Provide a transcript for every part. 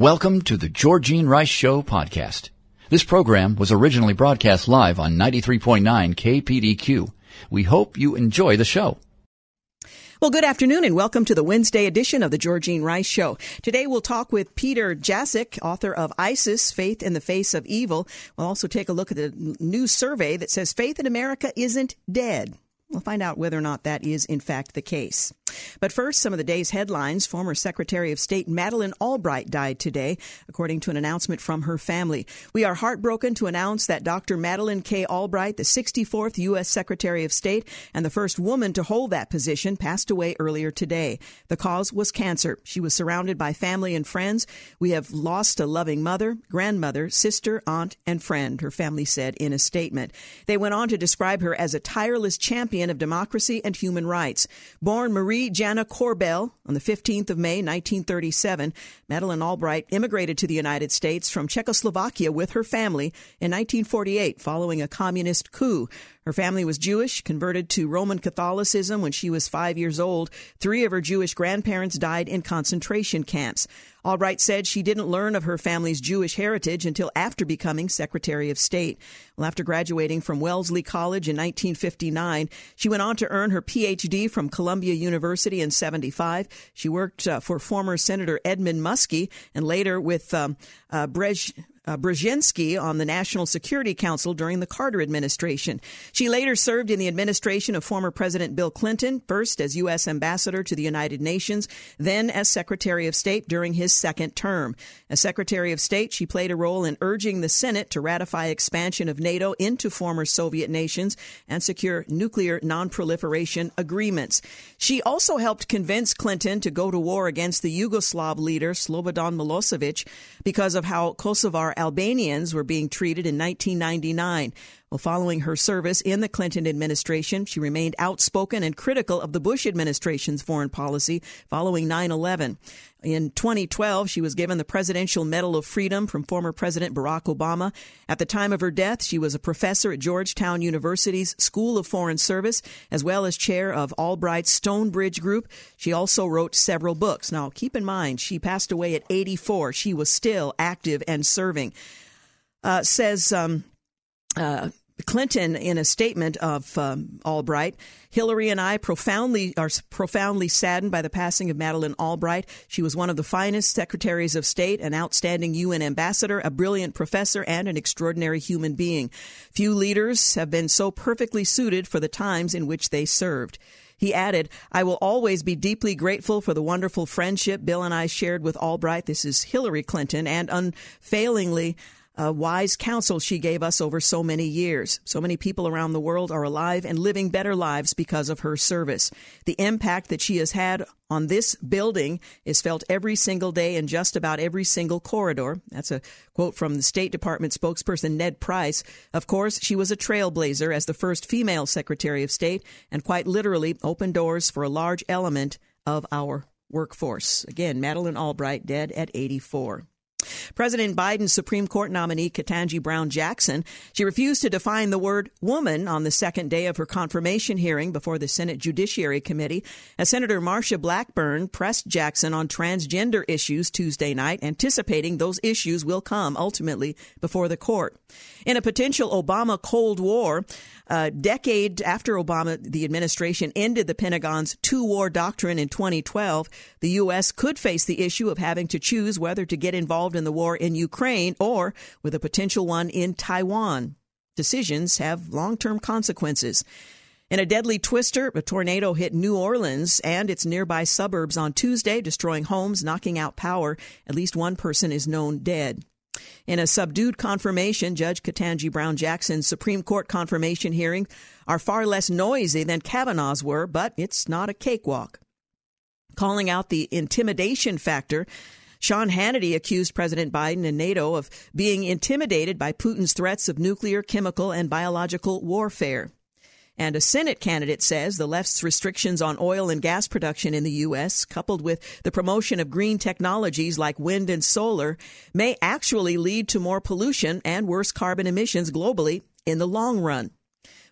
Welcome to the Georgene Rice Show podcast. This program was originally broadcast live on 93.9 KPDQ. We hope you enjoy the show. Well, good afternoon and welcome to the Wednesday edition of the Georgene Rice Show. Today we'll talk with Peter Jasek, author of ISIS, Faith in the Face of Evil. We'll also take a look at the new survey that says faith in America isn't dead. We'll find out whether or not that is in fact the case. But first, some of the day's headlines. Former Secretary of State Madeleine Albright died today, according to an announcement from her family. We are heartbroken to announce that Dr. Madeleine K. Albright, the 64th U.S. Secretary of State and the first woman to hold that position, passed away earlier today. The cause was cancer. She was surrounded by family and friends. We have lost a loving mother, grandmother, sister, aunt, and friend, her family said in a statement. They went on to describe her as a tireless champion of democracy and human rights. Born Marie Jana Korbel on the 15th of May, 1937. Madeleine Albright immigrated to the United States from Czechoslovakia with her family in 1948 following a communist coup. Her family was Jewish, converted to Roman Catholicism when she was five years old. Three of her Jewish grandparents died in concentration camps. Albright said she didn't learn of her family's Jewish heritage until after becoming Secretary of State. Well, after graduating from Wellesley College in 1959, she went on to earn her PhD from Columbia University in 75. She worked uh, for former Senator Edmund Muskie and later with um, uh, uh, Brzezinski on the National Security Council during the Carter administration. She later served in the administration of former President Bill Clinton, first as U.S. Ambassador to the United Nations, then as Secretary of State during his second term. As Secretary of State, she played a role in urging the Senate to ratify expansion of NATO into former Soviet nations and secure nuclear nonproliferation agreements. She also helped convince Clinton to go to war against the Yugoslav leader Slobodan Milosevic because of how Kosovar Albanians were being treated in 1999. Well, following her service in the Clinton administration, she remained outspoken and critical of the Bush administration's foreign policy following 9 11. In 2012, she was given the Presidential Medal of Freedom from former President Barack Obama. At the time of her death, she was a professor at Georgetown University's School of Foreign Service, as well as chair of Albright's Stonebridge Group. She also wrote several books. Now, keep in mind, she passed away at 84. She was still active and serving. Uh, says um, uh, Clinton, in a statement of um, Albright, Hillary and I profoundly are profoundly saddened by the passing of Madeleine Albright. She was one of the finest secretaries of state, an outstanding UN ambassador, a brilliant professor, and an extraordinary human being. Few leaders have been so perfectly suited for the times in which they served. He added, I will always be deeply grateful for the wonderful friendship Bill and I shared with Albright. This is Hillary Clinton, and unfailingly uh, wise counsel she gave us over so many years. So many people around the world are alive and living better lives because of her service. The impact that she has had on this building is felt every single day in just about every single corridor. That's a quote from the State Department spokesperson Ned Price. Of course, she was a trailblazer as the first female Secretary of State and quite literally opened doors for a large element of our workforce. Again, Madeleine Albright dead at 84. President Biden's Supreme Court nominee, Ketanji Brown Jackson, she refused to define the word woman on the second day of her confirmation hearing before the Senate Judiciary Committee, as Senator Marsha Blackburn pressed Jackson on transgender issues Tuesday night, anticipating those issues will come ultimately before the court. In a potential Obama Cold War, a decade after Obama, the administration ended the Pentagon's two war doctrine in 2012, the U.S. could face the issue of having to choose whether to get involved in the war in Ukraine or with a potential one in Taiwan. Decisions have long term consequences. In a deadly twister, a tornado hit New Orleans and its nearby suburbs on Tuesday, destroying homes, knocking out power. At least one person is known dead. In a subdued confirmation, Judge Ketanji Brown Jackson's Supreme Court confirmation hearing are far less noisy than Kavanaugh's were, but it's not a cakewalk. Calling out the intimidation factor, Sean Hannity accused President Biden and NATO of being intimidated by Putin's threats of nuclear, chemical, and biological warfare. And a Senate candidate says the left's restrictions on oil and gas production in the U.S., coupled with the promotion of green technologies like wind and solar, may actually lead to more pollution and worse carbon emissions globally in the long run.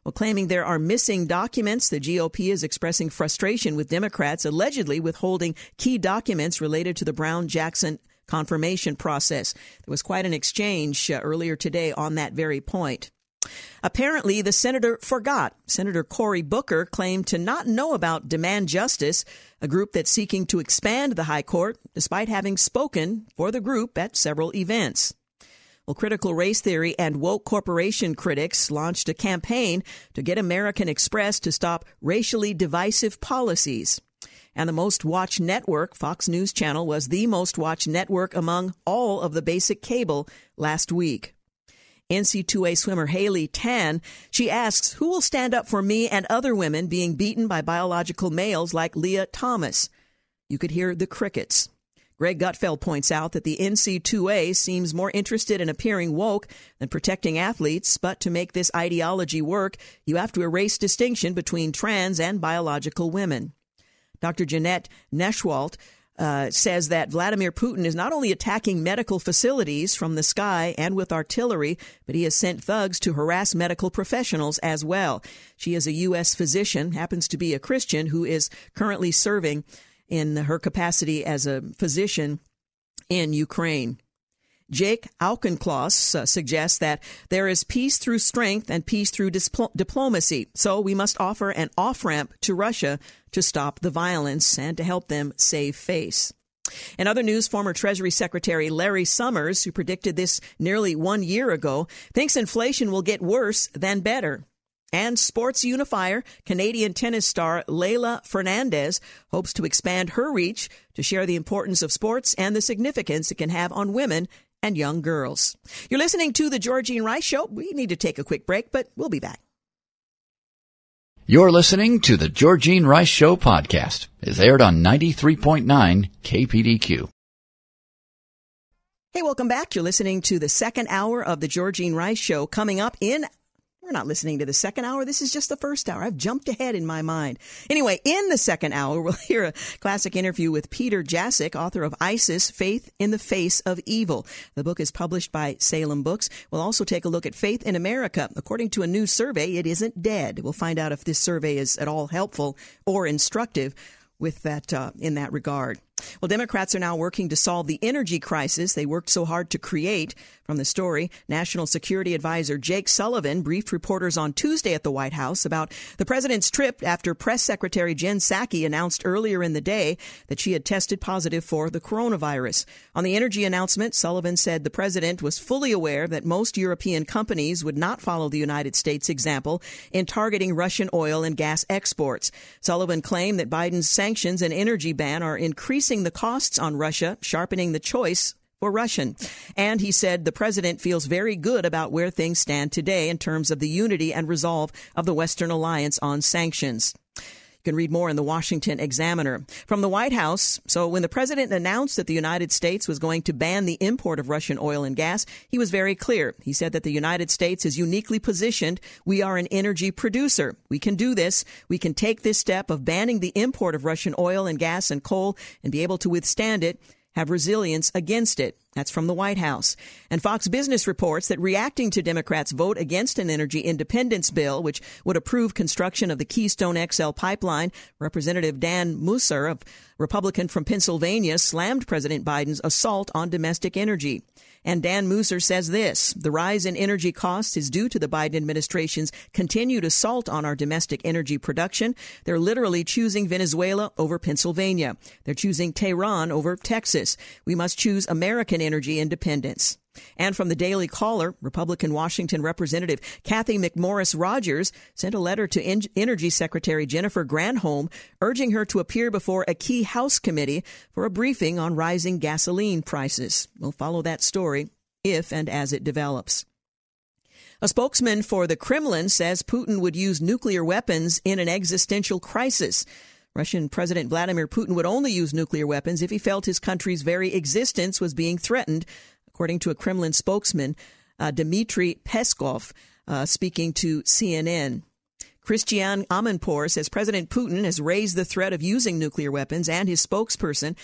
Well, claiming there are missing documents, the GOP is expressing frustration with Democrats allegedly withholding key documents related to the Brown Jackson confirmation process. There was quite an exchange uh, earlier today on that very point. Apparently, the senator forgot. Senator Cory Booker claimed to not know about Demand Justice, a group that's seeking to expand the High Court, despite having spoken for the group at several events. Well, critical race theory and woke corporation critics launched a campaign to get American Express to stop racially divisive policies. And the most watched network, Fox News Channel, was the most watched network among all of the basic cable last week. NC2A swimmer Haley Tan, she asks, Who will stand up for me and other women being beaten by biological males like Lia Thomas? You could hear the crickets. Greg Gutfeld points out that the NC2A seems more interested in appearing woke than protecting athletes, but to make this ideology work, you have to erase distinction between trans and biological women. Dr. Janette Nesheiwat uh, says that Vladimir Putin is not only attacking medical facilities from the sky and with artillery, but he has sent thugs to harass medical professionals as well. She is a U.S. physician, happens to be a Christian, who is currently serving in her capacity as a physician in Ukraine. Jake Auchincloss uh, suggests that there is peace through strength and peace through diplomacy. So we must offer an off ramp to Russia to stop the violence and to help them save face. In other news, former Treasury Secretary Larry Summers, who predicted this nearly one year ago, thinks inflation will get worse than better. And sports unifier, Canadian tennis star Leylah Fernandez hopes to expand her reach to share the importance of sports and the significance it can have on women and young girls. You're listening to The Georgene Rice Show. We need to take a quick break, but we'll be back. You're listening to The Georgene Rice Show podcast. It's aired on 93.9 KPDQ. Hey, welcome back. You're listening to the second hour of The Georgene Rice Show coming up in we're not listening to the second hour. This is just the first hour. I've jumped ahead in my mind. Anyway, in the second hour, we'll hear a classic interview with Peter Jasek, author of ISIS, Faith in the Face of Evil. The book is published by Salem Books. We'll also take a look at faith in America. According to a new survey, it isn't dead. We'll find out if this survey is at all helpful or instructive with that uh, in that regard. Well, Democrats are now working to solve the energy crisis they worked so hard to create. From the story, National Security Advisor Jake Sullivan briefed reporters on Tuesday at the White House about the president's trip after Press Secretary Jen Psaki announced earlier in the day that she had tested positive for the coronavirus. On the energy announcement, Sullivan said the president was fully aware that most European companies would not follow the United States example in targeting Russian oil and gas exports. Sullivan claimed that Biden's sanctions and energy ban are increasing the costs on Russia, sharpening the choice for Russian. And he said the president feels very good about where things stand today in terms of the unity and resolve of the Western alliance on sanctions. Can read more in the Washington Examiner. From the White House, so when the president announced that the United States was going to ban the import of Russian oil and gas, he was very clear. He said that the United States is uniquely positioned. We are an energy producer. We can do this. We can take this step of banning the import of Russian oil and gas and coal and be able to withstand it have resilience against it. That's from the White House. And Fox Business reports that reacting to Democrats' vote against an energy independence bill, which would approve construction of the Keystone XL pipeline, Representative Dan Meuser, a Republican from Pennsylvania, slammed President Biden's assault on domestic energy. And Dan Meuser says this the rise in energy costs is due to the Biden administration's continued assault on our domestic energy production. They're literally choosing Venezuela over Pennsylvania. They're choosing Tehran over Texas. We must choose American energy independence. And from the Daily Caller, Republican Washington Representative Cathy McMorris Rodgers sent a letter to en- Energy Secretary Jennifer Granholm urging her to appear before a key House committee for a briefing on rising gasoline prices. We'll follow that story if and as it develops. A spokesman for the Kremlin says Putin would use nuclear weapons in an existential crisis. Russian President Vladimir Putin would only use nuclear weapons if he felt his country's very existence was being threatened according to a Kremlin spokesman, uh, Dmitry Peskov, uh, speaking to CNN. Christiane Amanpour says President Putin has raised the threat of using nuclear weapons, and his spokesperson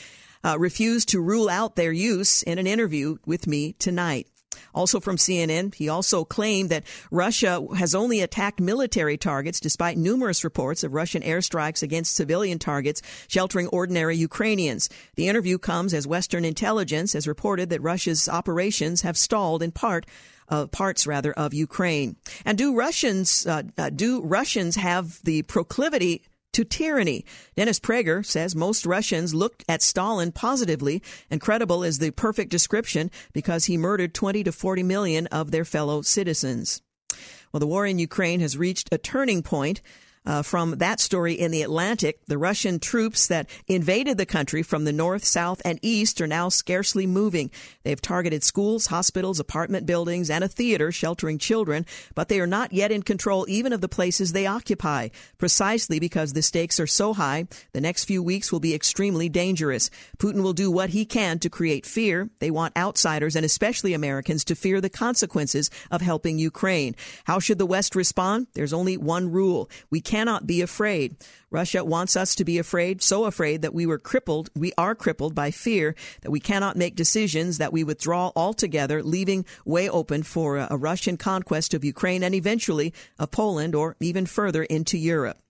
uh, refused to rule out their use in an interview with me tonight. Also from CNN, he also claimed that Russia has only attacked military targets despite numerous reports of Russian airstrikes against civilian targets sheltering ordinary Ukrainians. The interview comes as Western intelligence has reported that Russia's operations have stalled in part uh, parts rather of Ukraine. And do Russians uh, uh, do Russians have the proclivity to tyranny. Dennis Prager says most Russians looked at Stalin positively, and credible is the perfect description because he murdered 20 to 40 million of their fellow citizens. Well, the war in Ukraine has reached a turning point. Uh, from that story in the Atlantic, the Russian troops that invaded the country from the north, south, and east are now scarcely moving. They've targeted schools, hospitals, apartment buildings, and a theater sheltering children, but they are not yet in control even of the places they occupy. Precisely because the stakes are so high, the next few weeks will be extremely dangerous. Putin will do what he can to create fear. They want outsiders and especially Americans to fear the consequences of helping Ukraine. How should the West respond? There's only one rule. We can't cannot be afraid. Russia wants us to be afraid, so afraid that we were crippled, we are crippled by fear that we cannot make decisions, that we withdraw altogether, leaving way open for a, Russian conquest of Ukraine and eventually of Poland or even further into Europe.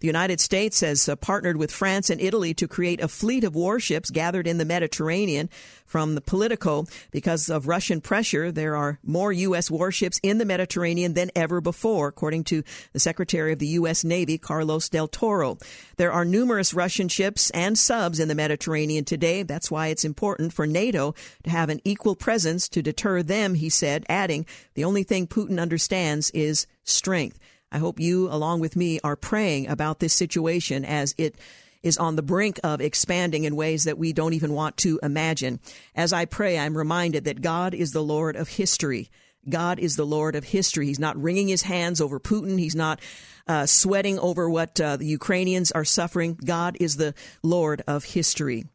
The United States has uh, partnered with France and Italy to create a fleet of warships gathered in the Mediterranean from the Politico. Because of Russian pressure, there are more U.S. warships in the Mediterranean than ever before, according to the Secretary of the U.S. Navy, Carlos del Toro. There are numerous Russian ships and subs in the Mediterranean today. That's why it's important for NATO to have an equal presence to deter them, he said, adding, the only thing Putin understands is strength. I hope you, along with me, are praying about this situation as it is on the brink of expanding in ways that we don't even want to imagine. As I pray, I'm reminded that God is the Lord of history. God is the Lord of history. He's not wringing his hands over Putin. He's not uh, sweating over what uh, the Ukrainians are suffering. God is the Lord of history.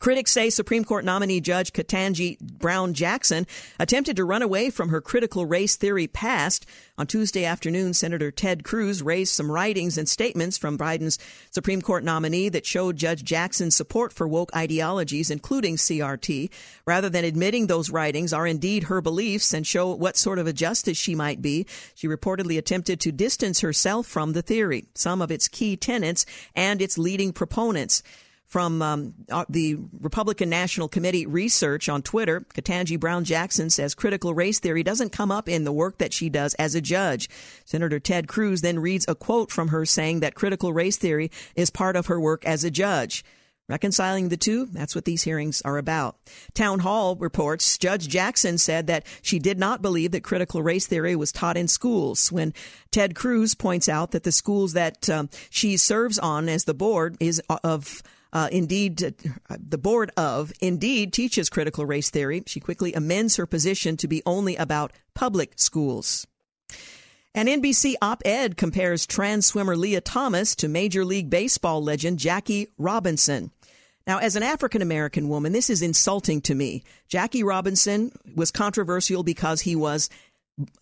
Critics say Supreme Court nominee Judge Ketanji Brown Jackson attempted to run away from her critical race theory past. On Tuesday afternoon, Senator Ted Cruz raised some writings and statements from Biden's Supreme Court nominee that showed Judge Jackson's support for woke ideologies, including CRT. Rather than admitting those writings are indeed her beliefs and show what sort of a justice she might be, she reportedly attempted to distance herself from the theory, some of its key tenets, and its leading proponents from um, uh, the Republican National Committee research on Twitter, Ketanji Brown Jackson says critical race theory doesn't come up in the work that she does as a judge. Senator Ted Cruz then reads a quote from her saying that critical race theory is part of her work as a judge. Reconciling the two, that's what these hearings are about. Town Hall reports Judge Jackson said that she did not believe that critical race theory was taught in schools. When Ted Cruz points out that the schools that um, she serves on as the board is of uh, indeed, uh, the board of Indeed teaches critical race theory. She quickly amends her position to be only about public schools. An NBC op ed compares trans swimmer Lia Thomas to Major League Baseball legend Jackie Robinson. Now, as an African American woman, this is insulting to me. Jackie Robinson was controversial because he was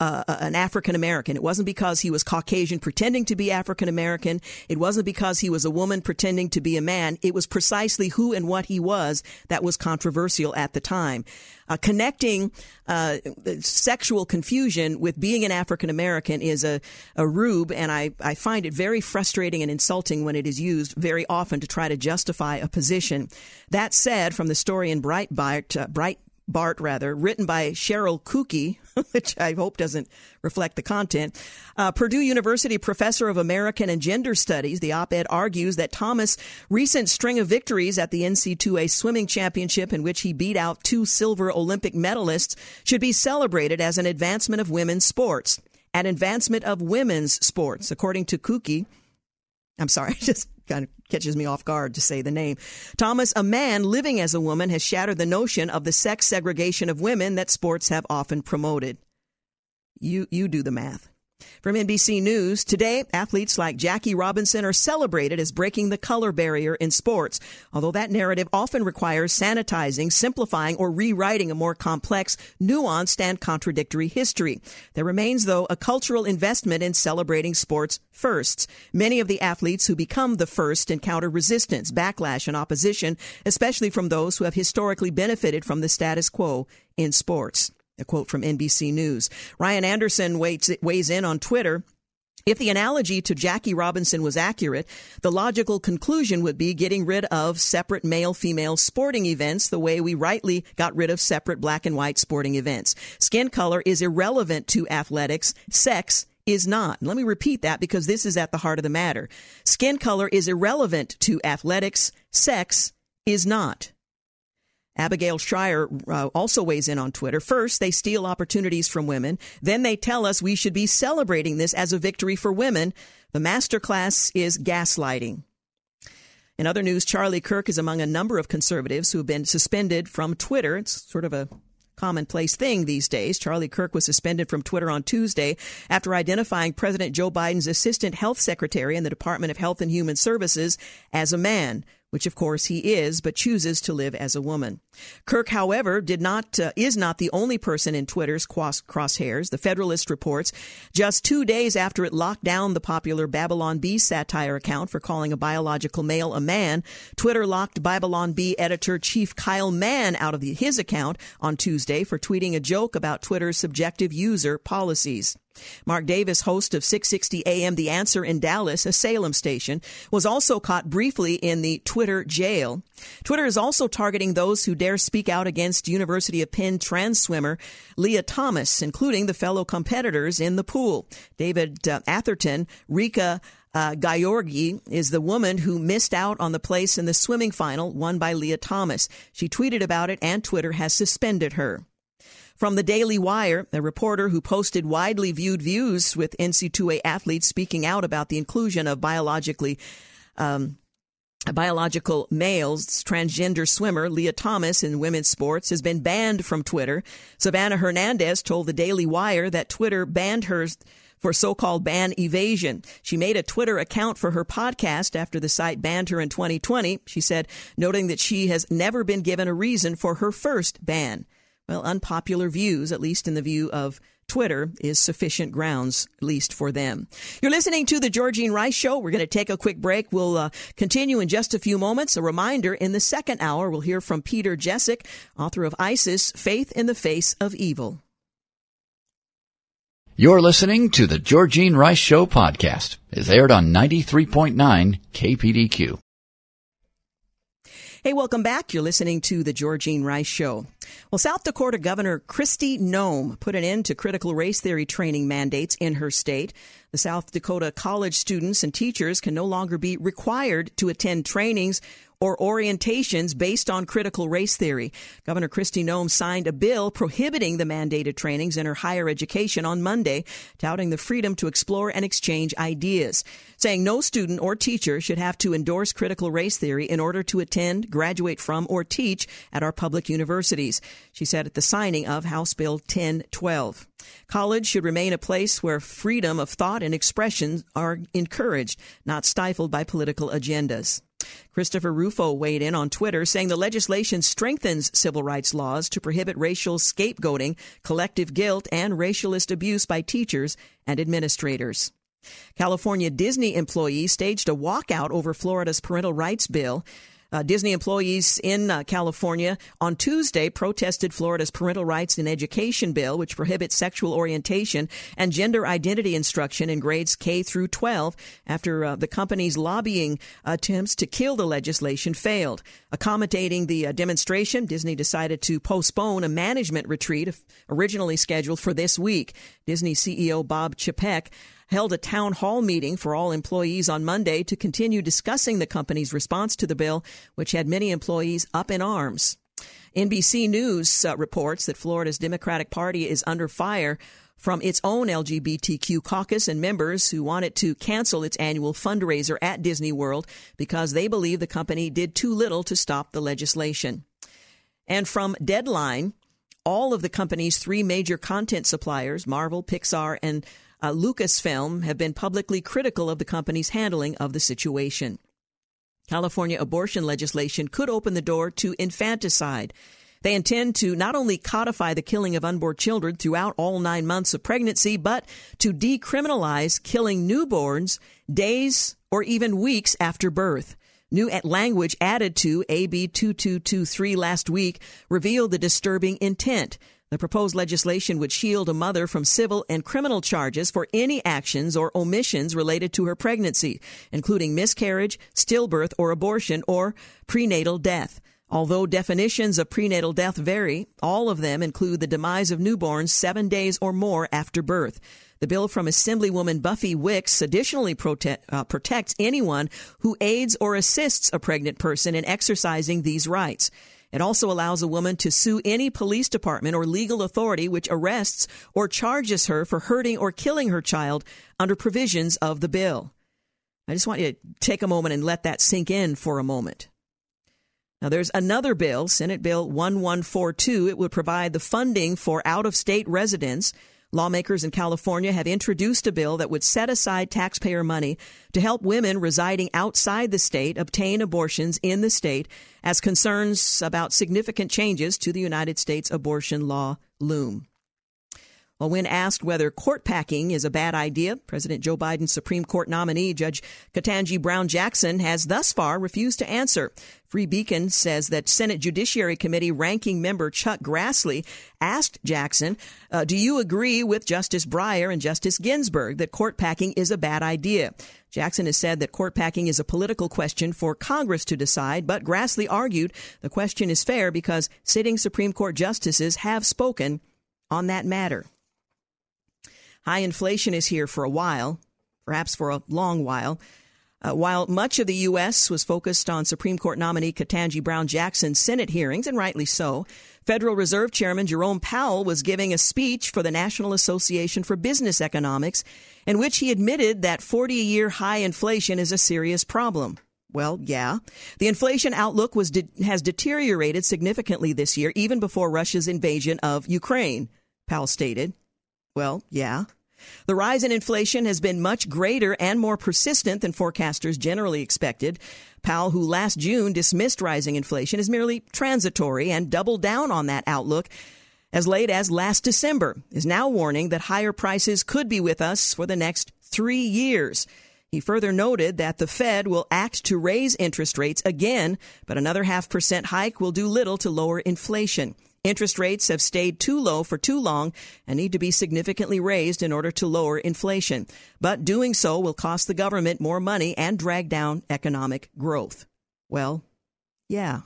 uh, an African American. It wasn't because he was Caucasian pretending to be African American. It wasn't because he was a woman pretending to be a man. It was precisely who and what he was that was controversial at the time. Uh, connecting uh, sexual confusion with being an African American is a, a rube, and I, I find it very frustrating and insulting when it is used very often to try to justify a position. That said, from the story in Breitbart, uh, Bright Bart, rather, written by Cheryl Cooky, which I hope doesn't reflect the content. Uh, Purdue University professor of American and Gender Studies, the op ed argues that Thomas' recent string of victories at the NC2A swimming championship, in which he beat out two silver Olympic medalists, should be celebrated as an advancement of women's sports. An advancement of women's sports, according to Cooky. I'm sorry, just kind of catches me off guard to say the name. Thomas, a man living as a woman, has shattered the notion of the sex segregation of women that sports have often promoted. You, you do the math. From NBC News, today, athletes like Jackie Robinson are celebrated as breaking the color barrier in sports, although that narrative often requires sanitizing, simplifying, or rewriting a more complex, nuanced, and contradictory history. There remains, though, a cultural investment in celebrating sports firsts. Many of the athletes who become the first encounter resistance, backlash, and opposition, especially from those who have historically benefited from the status quo in sports. A quote from NBC News. Ryan Anderson weighs, in on Twitter. If the analogy to Jackie Robinson was accurate, the logical conclusion would be getting rid of separate male female sporting events the way we rightly got rid of separate black and white sporting events. Skin color is irrelevant to athletics. Sex is not. Let me repeat that because this is at the heart of the matter. Skin color is irrelevant to athletics. Sex is not. Abigail Shrier uh, also weighs in on Twitter. First, they steal opportunities from women. Then they tell us we should be celebrating this as a victory for women. The masterclass is gaslighting. In other news, Charlie Kirk is among a number of conservatives who have been suspended from Twitter. It's sort of a commonplace thing these days. Charlie Kirk was suspended from Twitter on Tuesday after identifying President Joe Biden's assistant health secretary in the Department of Health and Human Services as a man which of course he is, but chooses to live as a woman. Kirk, however, did not uh, is not the only person in Twitter's cross- crosshairs. The Federalist reports just two days after it locked down the popular Babylon Bee satire account for calling a biological male a man, Twitter locked Babylon Bee editor chief Kyle Mann out of the, his account on Tuesday for tweeting a joke about Twitter's subjective user policies. Mark Davis, host of 660 AM The Answer in Dallas, a Salem station, was also caught briefly in the Twitter jail. Twitter is also targeting those who dare speak out against University of Penn trans swimmer Lia Thomas, including the fellow competitors in the pool. David uh, Atherton, Rika uh, is the woman who missed out on the place in the swimming final won by Lia Thomas. She tweeted about it and Twitter has suspended her. From the Daily Wire, a reporter who posted widely viewed views with NC2A athletes speaking out about the inclusion of biologically um, biological males, transgender swimmer Lia Thomas in women's sports has been banned from Twitter. Savannah Hernandez told the Daily Wire that Twitter banned her for so-called ban evasion. She made a Twitter account for her podcast after the site banned her in 2020. She said, noting that she has never been given a reason for her first ban well, unpopular views, at least in the view of Twitter, is sufficient grounds, at least for them. You're listening to the Georgene Rice Show. We're going to take a quick break. We'll uh, continue in just a few moments. A reminder in the second hour, we'll hear from Peter Jasek, author of ISIS Faith in the Face of Evil. You're listening to the Georgene Rice Show podcast. It's aired on 93.9 KPDQ. Hey, welcome back. You're listening to the Georgene Rice Show. Well, South Dakota Governor Kristi Noem put an end to critical race theory training mandates in her state. The South Dakota college students and teachers can no longer be required to attend trainings or orientations based on critical race theory. Governor Kristi Noem signed a bill prohibiting the mandated trainings in her higher education on Monday, touting the freedom to explore and exchange ideas, saying no student or teacher should have to endorse critical race theory in order to attend, graduate from, or teach at our public universities. She said at the signing of House Bill 1012. College should remain a place where freedom of thought and expression are encouraged, not stifled by political agendas. Christopher Rufo weighed in on Twitter saying the legislation strengthens civil rights laws to prohibit racial scapegoating, collective guilt, and racialist abuse by teachers and administrators. California Disney employees staged a walkout over Florida's parental rights bill. Uh, Disney employees in uh, California on Tuesday protested Florida's parental rights in education bill, which prohibits sexual orientation and gender identity instruction in grades K through 12 after uh, the company's lobbying attempts to kill the legislation failed. Accommodating the uh, demonstration, Disney decided to postpone a management retreat originally scheduled for this week. Disney CEO Bob Chapek held a town hall meeting for all employees on Monday to continue discussing the company's response to the bill, which had many employees up in arms. NBC News uh, reports that Florida's Democratic Party is under fire from its own LGBTQ caucus and members who want it to cancel its annual fundraiser at Disney World because they believe the company did too little to stop the legislation. And from Deadline, all of the company's three major content suppliers, Marvel, Pixar, and uh, Lucasfilm have been publicly critical of the company's handling of the situation. California abortion legislation could open the door to infanticide. They intend to not only codify the killing of unborn children throughout all nine months of pregnancy, but to decriminalize killing newborns days or even weeks after birth. New language added to AB 2223 last week revealed the disturbing intent. The proposed legislation would shield a mother from civil and criminal charges for any actions or omissions related to her pregnancy, including miscarriage, stillbirth or abortion, or prenatal death. Although definitions of prenatal death vary, all of them include the demise of newborns seven days or more after birth. The bill from Assemblywoman Buffy Wicks additionally prote- uh, protects anyone who aids or assists a pregnant person in exercising these rights. It also allows a woman to sue any police department or legal authority which arrests or charges her for hurting or killing her child under provisions of the bill. I just want you to take a moment and let that sink in for a moment. Now, there's another bill, Senate Bill 1142. It would provide the funding for out of state residents Lawmakers in California have introduced a bill that would set aside taxpayer money to help women residing outside the state obtain abortions in the state as concerns about significant changes to the United States abortion law loom. Well, when asked whether court packing is a bad idea, President Joe Biden's Supreme Court nominee, Judge Ketanji Brown Jackson, has thus far refused to answer. Free Beacon says that Senate Judiciary Committee ranking member Chuck Grassley asked Jackson, uh, Do you agree with Justice Breyer and Justice Ginsburg that court packing is a bad idea? Jackson has said that court packing is a political question for Congress to decide, but Grassley argued the question is fair because sitting Supreme Court justices have spoken on that matter. High inflation is here for a while, perhaps for a long while. Uh, while much of the U.S. was focused on Supreme Court nominee Ketanji Brown Jackson's Senate hearings, and rightly so, Federal Reserve Chairman Jerome Powell was giving a speech for the National Association for Business Economics in which he admitted that 40 year high inflation is a serious problem. Well, yeah. The inflation outlook was de- has deteriorated significantly this year, even before Russia's invasion of Ukraine, Powell stated. Well, yeah. The rise in inflation has been much greater and more persistent than forecasters generally expected. Powell, who last June dismissed rising inflation as merely transitory and doubled down on that outlook as late as last December, is now warning that higher prices could be with us for the next three years. He further noted that the Fed will act to raise interest rates again, but another half percent hike will do little to lower inflation. Interest rates have stayed too low for too long and need to be significantly raised in order to lower inflation. But doing so will cost the government more money and drag down economic growth. Well, yeah.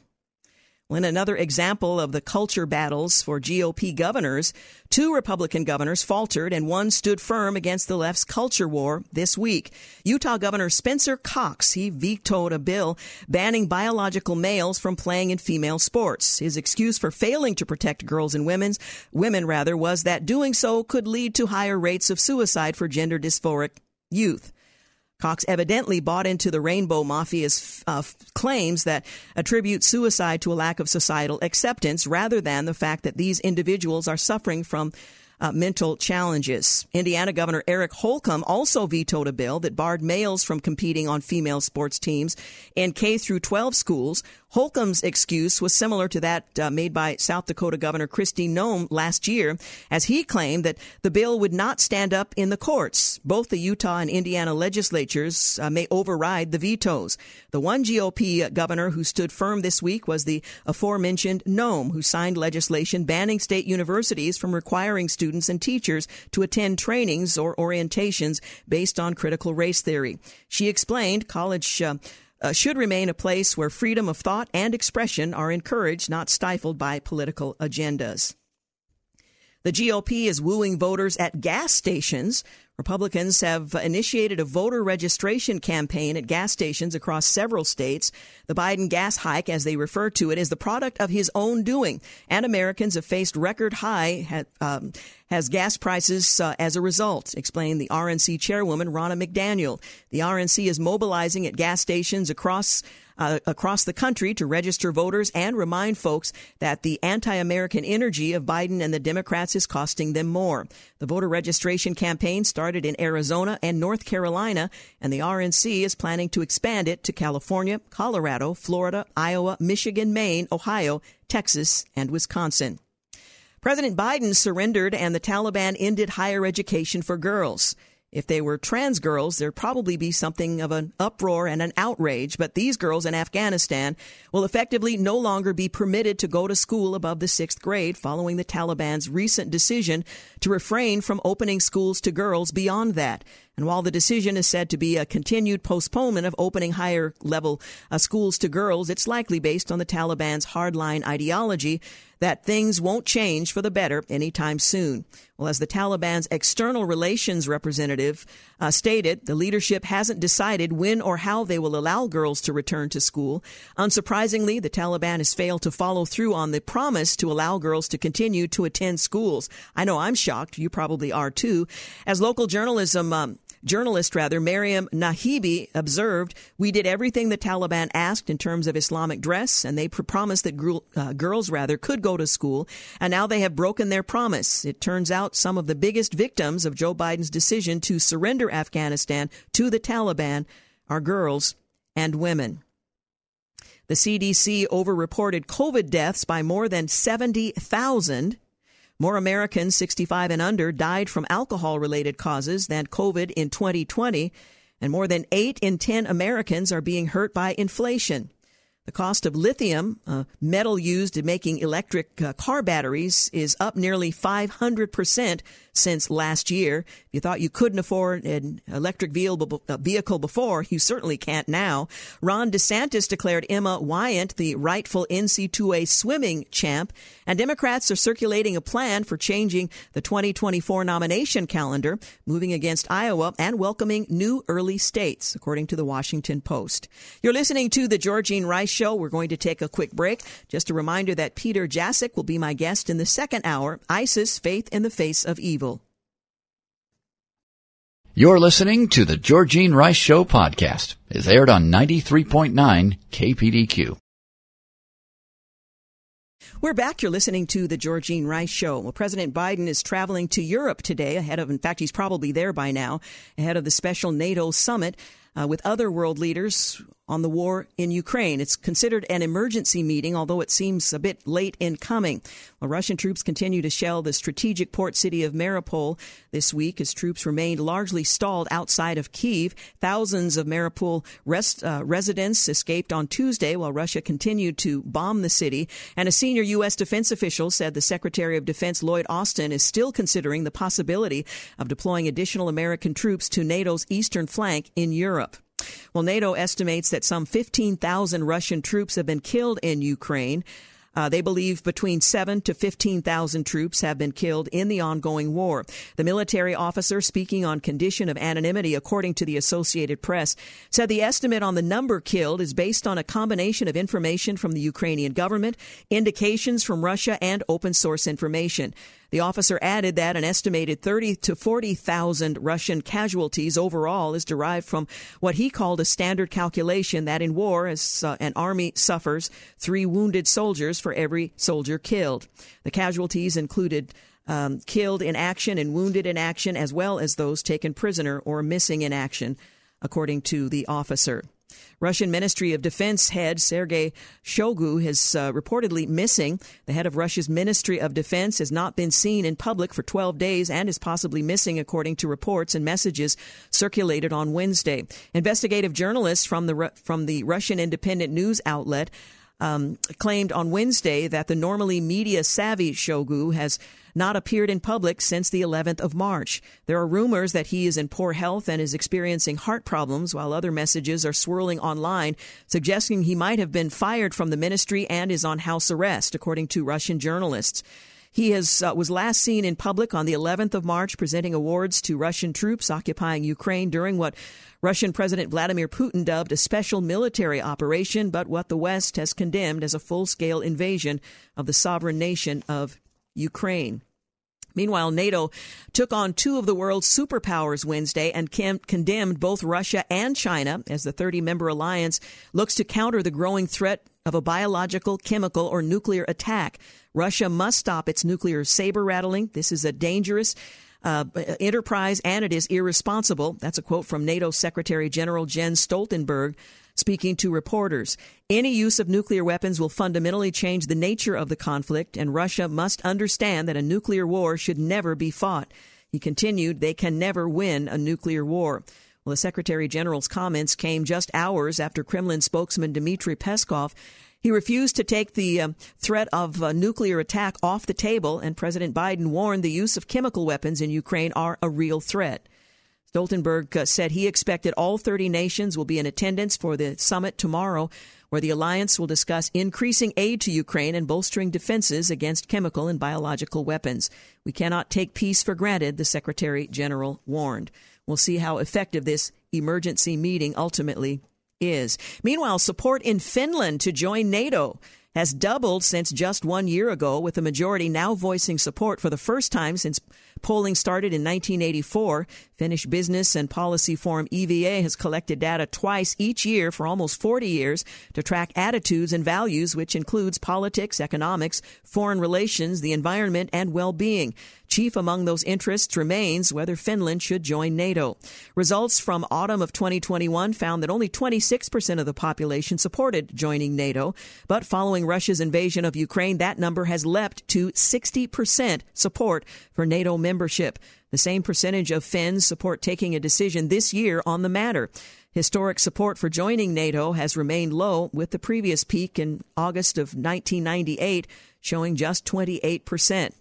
In another example of the culture battles for GOP governors, two Republican governors faltered and one stood firm against the left's culture war this week. Utah Governor Spencer Cox, he vetoed a bill banning biological males from playing in female sports. His excuse for failing to protect girls and women's women rather was that doing so could lead to higher rates of suicide for gender dysphoric youth. Cox evidently bought into the Rainbow Mafia's uh, claims that attribute suicide to a lack of societal acceptance rather than the fact that these individuals are suffering from uh, mental challenges. Indiana Governor Eric Holcomb also vetoed a bill that barred males from competing on female sports teams in K through 12 schools. Holcomb's excuse was similar to that uh, made by South Dakota Governor Kristi Noem last year, as he claimed that the bill would not stand up in the courts. Both the Utah and Indiana legislatures uh, may override the vetoes. The one GOP governor who stood firm this week was the aforementioned Noem, who signed legislation banning state universities from requiring students and teachers to attend trainings or orientations based on critical race theory. She explained college uh, uh, should remain a place where freedom of thought and expression are encouraged, not stifled by political agendas. The GOP is wooing voters at gas stations. Republicans have initiated a voter registration campaign at gas stations across several states. The Biden gas hike, as they refer to it, is the product of his own doing, and Americans have faced record high um, has gas prices uh, as a result, explained the RNC chairwoman Ronna McDaniel. The RNC is mobilizing at gas stations across uh, across the country to register voters and remind folks that the anti-American energy of Biden and the Democrats is costing them more. The voter registration campaign started in Arizona and North Carolina, and the RNC is planning to expand it to California, Colorado, Florida, Iowa, Michigan, Maine, Ohio, Texas, and Wisconsin. President Biden surrendered and the Taliban ended higher education for girls. If they were trans girls, there'd probably be something of an uproar and an outrage, but these girls in Afghanistan will effectively no longer be permitted to go to school above the sixth grade following the Taliban's recent decision to refrain from opening schools to girls beyond that. And while the decision is said to be a continued postponement of opening higher level uh, schools to girls, it's likely based on the Taliban's hardline ideology that things won't change for the better anytime soon. Well, as the Taliban's external relations representative uh, stated, the leadership hasn't decided when or how they will allow girls to return to school. Unsurprisingly, the Taliban has failed to follow through on the promise to allow girls to continue to attend schools. I know I'm shocked. You probably are too. As local journalism um, Journalist, rather, Mariam Nahibi observed, We did everything the Taliban asked in terms of Islamic dress, and they pr- promised that gr- uh, girls, rather, could go to school, and now they have broken their promise. It turns out some of the biggest victims of Joe Biden's decision to surrender Afghanistan to the Taliban are girls and women. The CDC overreported COVID deaths by more than 70,000 more Americans 65 and under died from alcohol related causes than COVID in 2020, and more than 8 in 10 Americans are being hurt by inflation. The cost of lithium, a metal used in making electric uh, car batteries, is up nearly 500% since last year. If you thought you couldn't afford an electric vehicle before, you certainly can't now. Ron DeSantis declared Emma Weyant the rightful NC2A swimming champ, and Democrats are circulating a plan for changing the 2024 nomination calendar, moving against Iowa and welcoming new early states, according to the Washington Post. You're listening to the Georgene Rice show. We're going to take a quick break. Just a reminder that Peter Jasek will be my guest in the second hour ISIS Faith in the Face of Evil. You're listening to the Georgene Rice Show podcast. It's aired on 93.9 KPDQ. We're back. You're listening to the Georgene Rice Show. Well, President Biden is traveling to Europe today ahead of, in fact, he's probably there by now, ahead of the special NATO summit uh, with other world leaders on the war in Ukraine. It's considered an emergency meeting, although it seems a bit late in coming. Well, Russian troops continue to shell the strategic port city of Mariupol this week as troops remained largely stalled outside of Kiev. Thousands of Mariupol rest, uh, residents escaped on Tuesday while Russia continued to bomb the city. And a senior U.S. defense official said the Secretary of Defense Lloyd Austin is still considering the possibility of deploying additional American troops to NATO's eastern flank in Europe. Well, NATO estimates that some 15,000 Russian troops have been killed in Ukraine. Uh, they believe between 7 to 15,000 troops have been killed in the ongoing war. The military officer speaking on condition of anonymity, according to the Associated Press, said the estimate on the number killed is based on a combination of information from the Ukrainian government, indications from Russia, and open source information. The officer added that an estimated 30 to 40,000 Russian casualties overall is derived from what he called a standard calculation that in war, as uh, an army suffers three wounded soldiers for every soldier killed. The casualties included um, killed in action and wounded in action, as well as those taken prisoner or missing in action, according to the officer. Russian Ministry of Defense head Sergei Shoigu is uh, reportedly missing. The head of Russia's Ministry of Defense has not been seen in public for 12 days and is possibly missing, according to reports and messages circulated on Wednesday. Investigative journalists from the from the Russian independent news outlet um, claimed on Wednesday that the normally media savvy Shoigu has not appeared in public since the 11th of March. There are rumors that he is in poor health and is experiencing heart problems, while other messages are swirling online suggesting he might have been fired from the ministry and is on house arrest, according to Russian journalists. He has, uh, was last seen in public on the 11th of March presenting awards to Russian troops occupying Ukraine during what Russian President Vladimir Putin dubbed a special military operation, but what the West has condemned as a full scale invasion of the sovereign nation of Ukraine. Meanwhile, NATO took on two of the world's superpowers Wednesday and condemned both Russia and China as the 30 member alliance looks to counter the growing threat of a biological, chemical, or nuclear attack. Russia must stop its nuclear saber rattling. This is a dangerous uh, enterprise and it is irresponsible. That's a quote from NATO Secretary General Jens Stoltenberg speaking to reporters. Any use of nuclear weapons will fundamentally change the nature of the conflict, and Russia must understand that a nuclear war should never be fought. He continued, they can never win a nuclear war. Well, the Secretary General's comments came just hours after Kremlin spokesman Dmitry Peskov he refused to take the uh, threat of nuclear attack off the table, and President Biden warned the use of chemical weapons in Ukraine are a real threat. Stoltenberg uh, said he expected all 30 nations will be in attendance for the summit tomorrow, where the alliance will discuss increasing aid to Ukraine and bolstering defenses against chemical and biological weapons. We cannot take peace for granted, the Secretary General warned. We'll see how effective this emergency meeting ultimately is. Meanwhile, support in Finland to join NATO has doubled since just one year ago, with the majority now voicing support for the first time since polling started in 1984. Finnish Business and Policy Forum EVA has collected data twice each year for almost 40 years to track attitudes and values, which includes politics, economics, foreign relations, the environment, and well being. Chief among those interests remains whether Finland should join NATO. Results from autumn of 2021 found that only 26% of the population supported joining NATO, but following Russia's invasion of Ukraine, that number has leapt to 60% support for NATO membership. The same percentage of Finns support taking a decision this year on the matter. Historic support for joining NATO has remained low, with the previous peak in August of 1998 showing just 28 percent.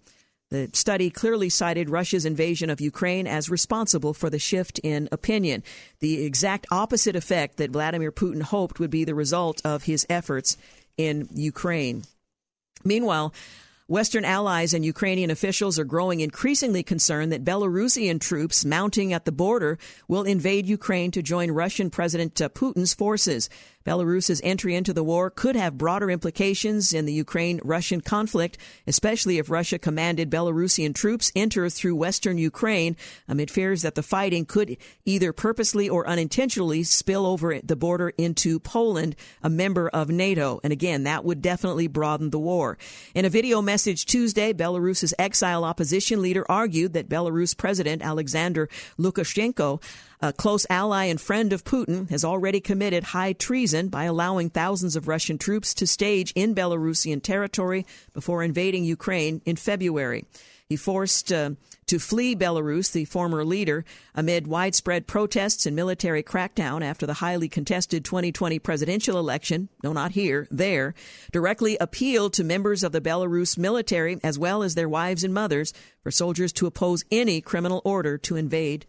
The study clearly cited Russia's invasion of Ukraine as responsible for the shift in opinion, the exact opposite effect that Vladimir Putin hoped would be the result of his efforts in Ukraine. Meanwhile, Western allies and Ukrainian officials are growing increasingly concerned that Belarusian troops mounting at the border will invade Ukraine to join Russian President Putin's forces. Belarus's entry into the war could have broader implications in the Ukraine Russian conflict, especially if Russia commanded Belarusian troops enter through western Ukraine amid fears that the fighting could either purposely or unintentionally spill over the border into Poland, a member of NATO. And again, that would definitely broaden the war. In a video message Tuesday, Belarus's exile opposition leader argued that Belarus President Alexander Lukashenko a close ally and friend of Putin, has already committed high treason by allowing thousands of Russian troops to stage in Belarusian territory before invading Ukraine in February. He forced uh, to flee Belarus, the former leader, amid widespread protests and military crackdown after the highly contested 2020 presidential election. No, not here, there. Directly appealed to members of the Belarus military as well as their wives and mothers for soldiers to oppose any criminal order to invade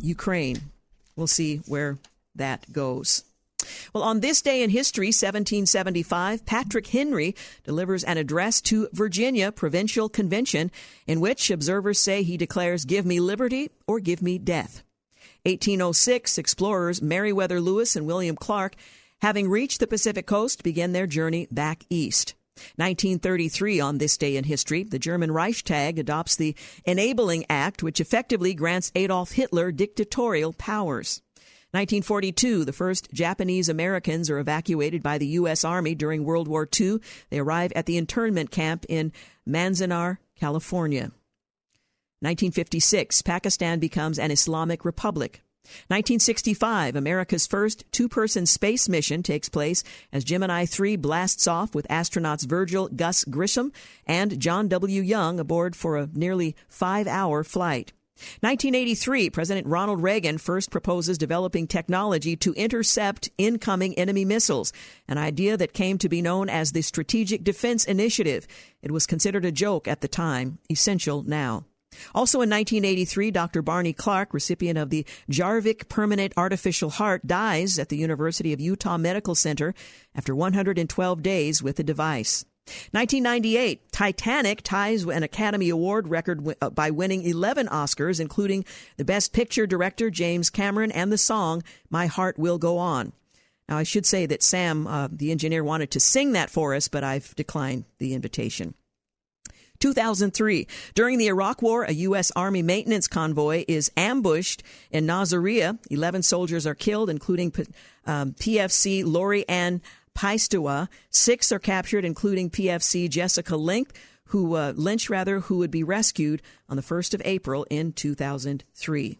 Ukraine. We'll see where that goes. Well, on this day in history, 1775, Patrick Henry delivers an address to Virginia Provincial Convention in which observers say he declares, Give me liberty or give me death. 1806, explorers Meriwether Lewis and William Clark, having reached the Pacific coast, begin their journey back east. 1933, on this day in history, the German Reichstag adopts the Enabling Act, which effectively grants Adolf Hitler dictatorial powers. 1942, the first Japanese Americans are evacuated by the U.S. Army during World War II. They arrive at the internment camp in Manzanar, California. 1956, Pakistan becomes an Islamic republic. 1965, America's first two person space mission takes place as Gemini 3 blasts off with astronauts Virgil Gus Grissom and John W. Young aboard for a nearly five hour flight. 1983, President Ronald Reagan first proposes developing technology to intercept incoming enemy missiles, an idea that came to be known as the Strategic Defense Initiative. It was considered a joke at the time, essential now. Also in 1983, Dr. Barney Clark, recipient of the Jarvik Permanent Artificial Heart, dies at the University of Utah Medical Center after 112 days with the device. 1998, Titanic ties an Academy Award record uh, by winning 11 Oscars, including the Best Picture director James Cameron and the song My Heart Will Go On. Now, I should say that Sam, uh, the engineer, wanted to sing that for us, but I've declined the invitation. 2003. During the Iraq War, a U.S. Army maintenance convoy is ambushed in Nasiriyah. 11 soldiers are killed, including um, PFC Lori Ann Piestewa. Six are captured, including PFC Jessica Lynch, who uh, Lynch rather, who would be rescued on the 1st of April in 2003.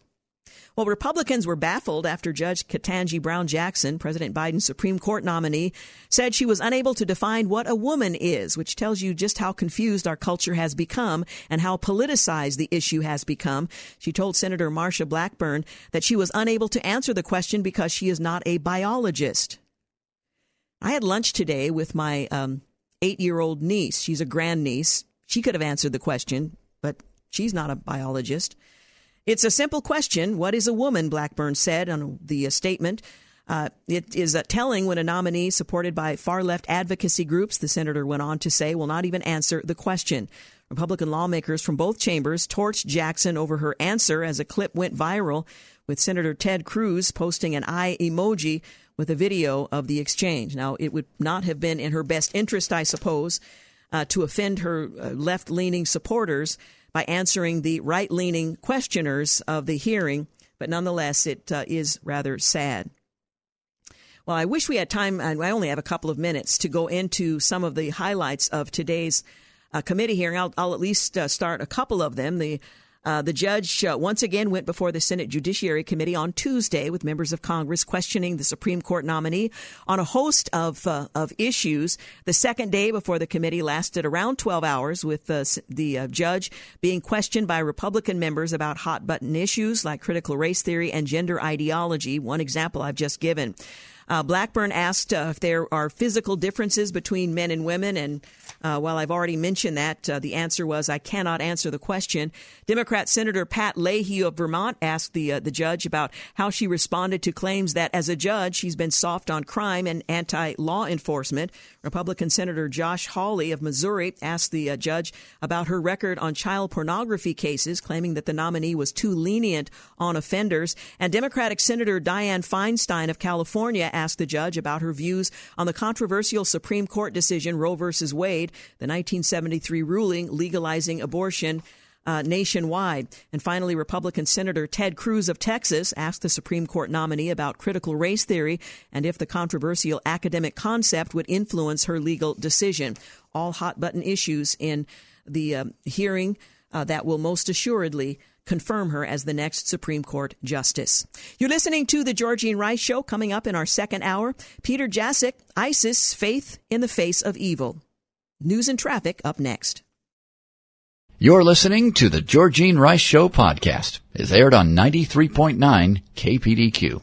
Well, Republicans were baffled after Judge Ketanji Brown Jackson, President Biden's Supreme Court nominee, said she was unable to define what a woman is, which tells you just how confused our culture has become and how politicized the issue has become. She told Senator Marsha Blackburn that she was unable to answer the question because she is not a biologist. I had lunch today with my um, eight year old niece. She's a grandniece. She could have answered the question, but she's not a biologist. It's a simple question. What is a woman? Blackburn said on the uh, statement. Uh, it is uh, telling when a nominee supported by far left advocacy groups, the senator went on to say, will not even answer the question. Republican lawmakers from both chambers torched Jackson over her answer as a clip went viral, with Senator Ted Cruz posting an eye emoji with a video of the exchange. Now, it would not have been in her best interest, I suppose, uh, to offend her uh, left leaning supporters by answering the right leaning questioners of the hearing, but nonetheless, it uh, is rather sad. Well, I wish we had time, and I only have a couple of minutes to go into some of the highlights of today's uh, committee hearing. I'll, I'll at least uh, start a couple of them. The uh, the judge uh, once again went before the Senate Judiciary Committee on Tuesday with members of Congress questioning the Supreme Court nominee on a host of uh, of issues. The second day before the committee lasted around 12 hours, with the uh, judge being questioned by Republican members about hot button issues like critical race theory and gender ideology. One example I've just given. Uh, Blackburn asked uh, if there are physical differences between men and women, and uh, while I've already mentioned that, uh, the answer was I cannot answer the question. Democrat Senator Pat Leahy of Vermont asked the uh, the judge about how she responded to claims that as a judge she's been soft on crime and anti law enforcement. Republican Senator Josh Hawley of Missouri asked the uh, judge about her record on child pornography cases, claiming that the nominee was too lenient on offenders. And Democratic Senator Dianne Feinstein of California asked the judge about her views on the controversial Supreme Court decision Roe v. Wade, the 1973 ruling legalizing abortion. Uh, nationwide. And finally, Republican Senator Ted Cruz of Texas asked the Supreme Court nominee about critical race theory and if the controversial academic concept would influence her legal decision. All hot button issues in the uh, hearing uh, that will most assuredly confirm her as the next Supreme Court justice. You're listening to the Georgene Rice Show coming up in our second hour. Peter Jasek, ISIS, Faith in the Face of Evil. News and traffic up next. You're listening to the Georgene Rice Show podcast. It's aired on 93.9 KPDQ.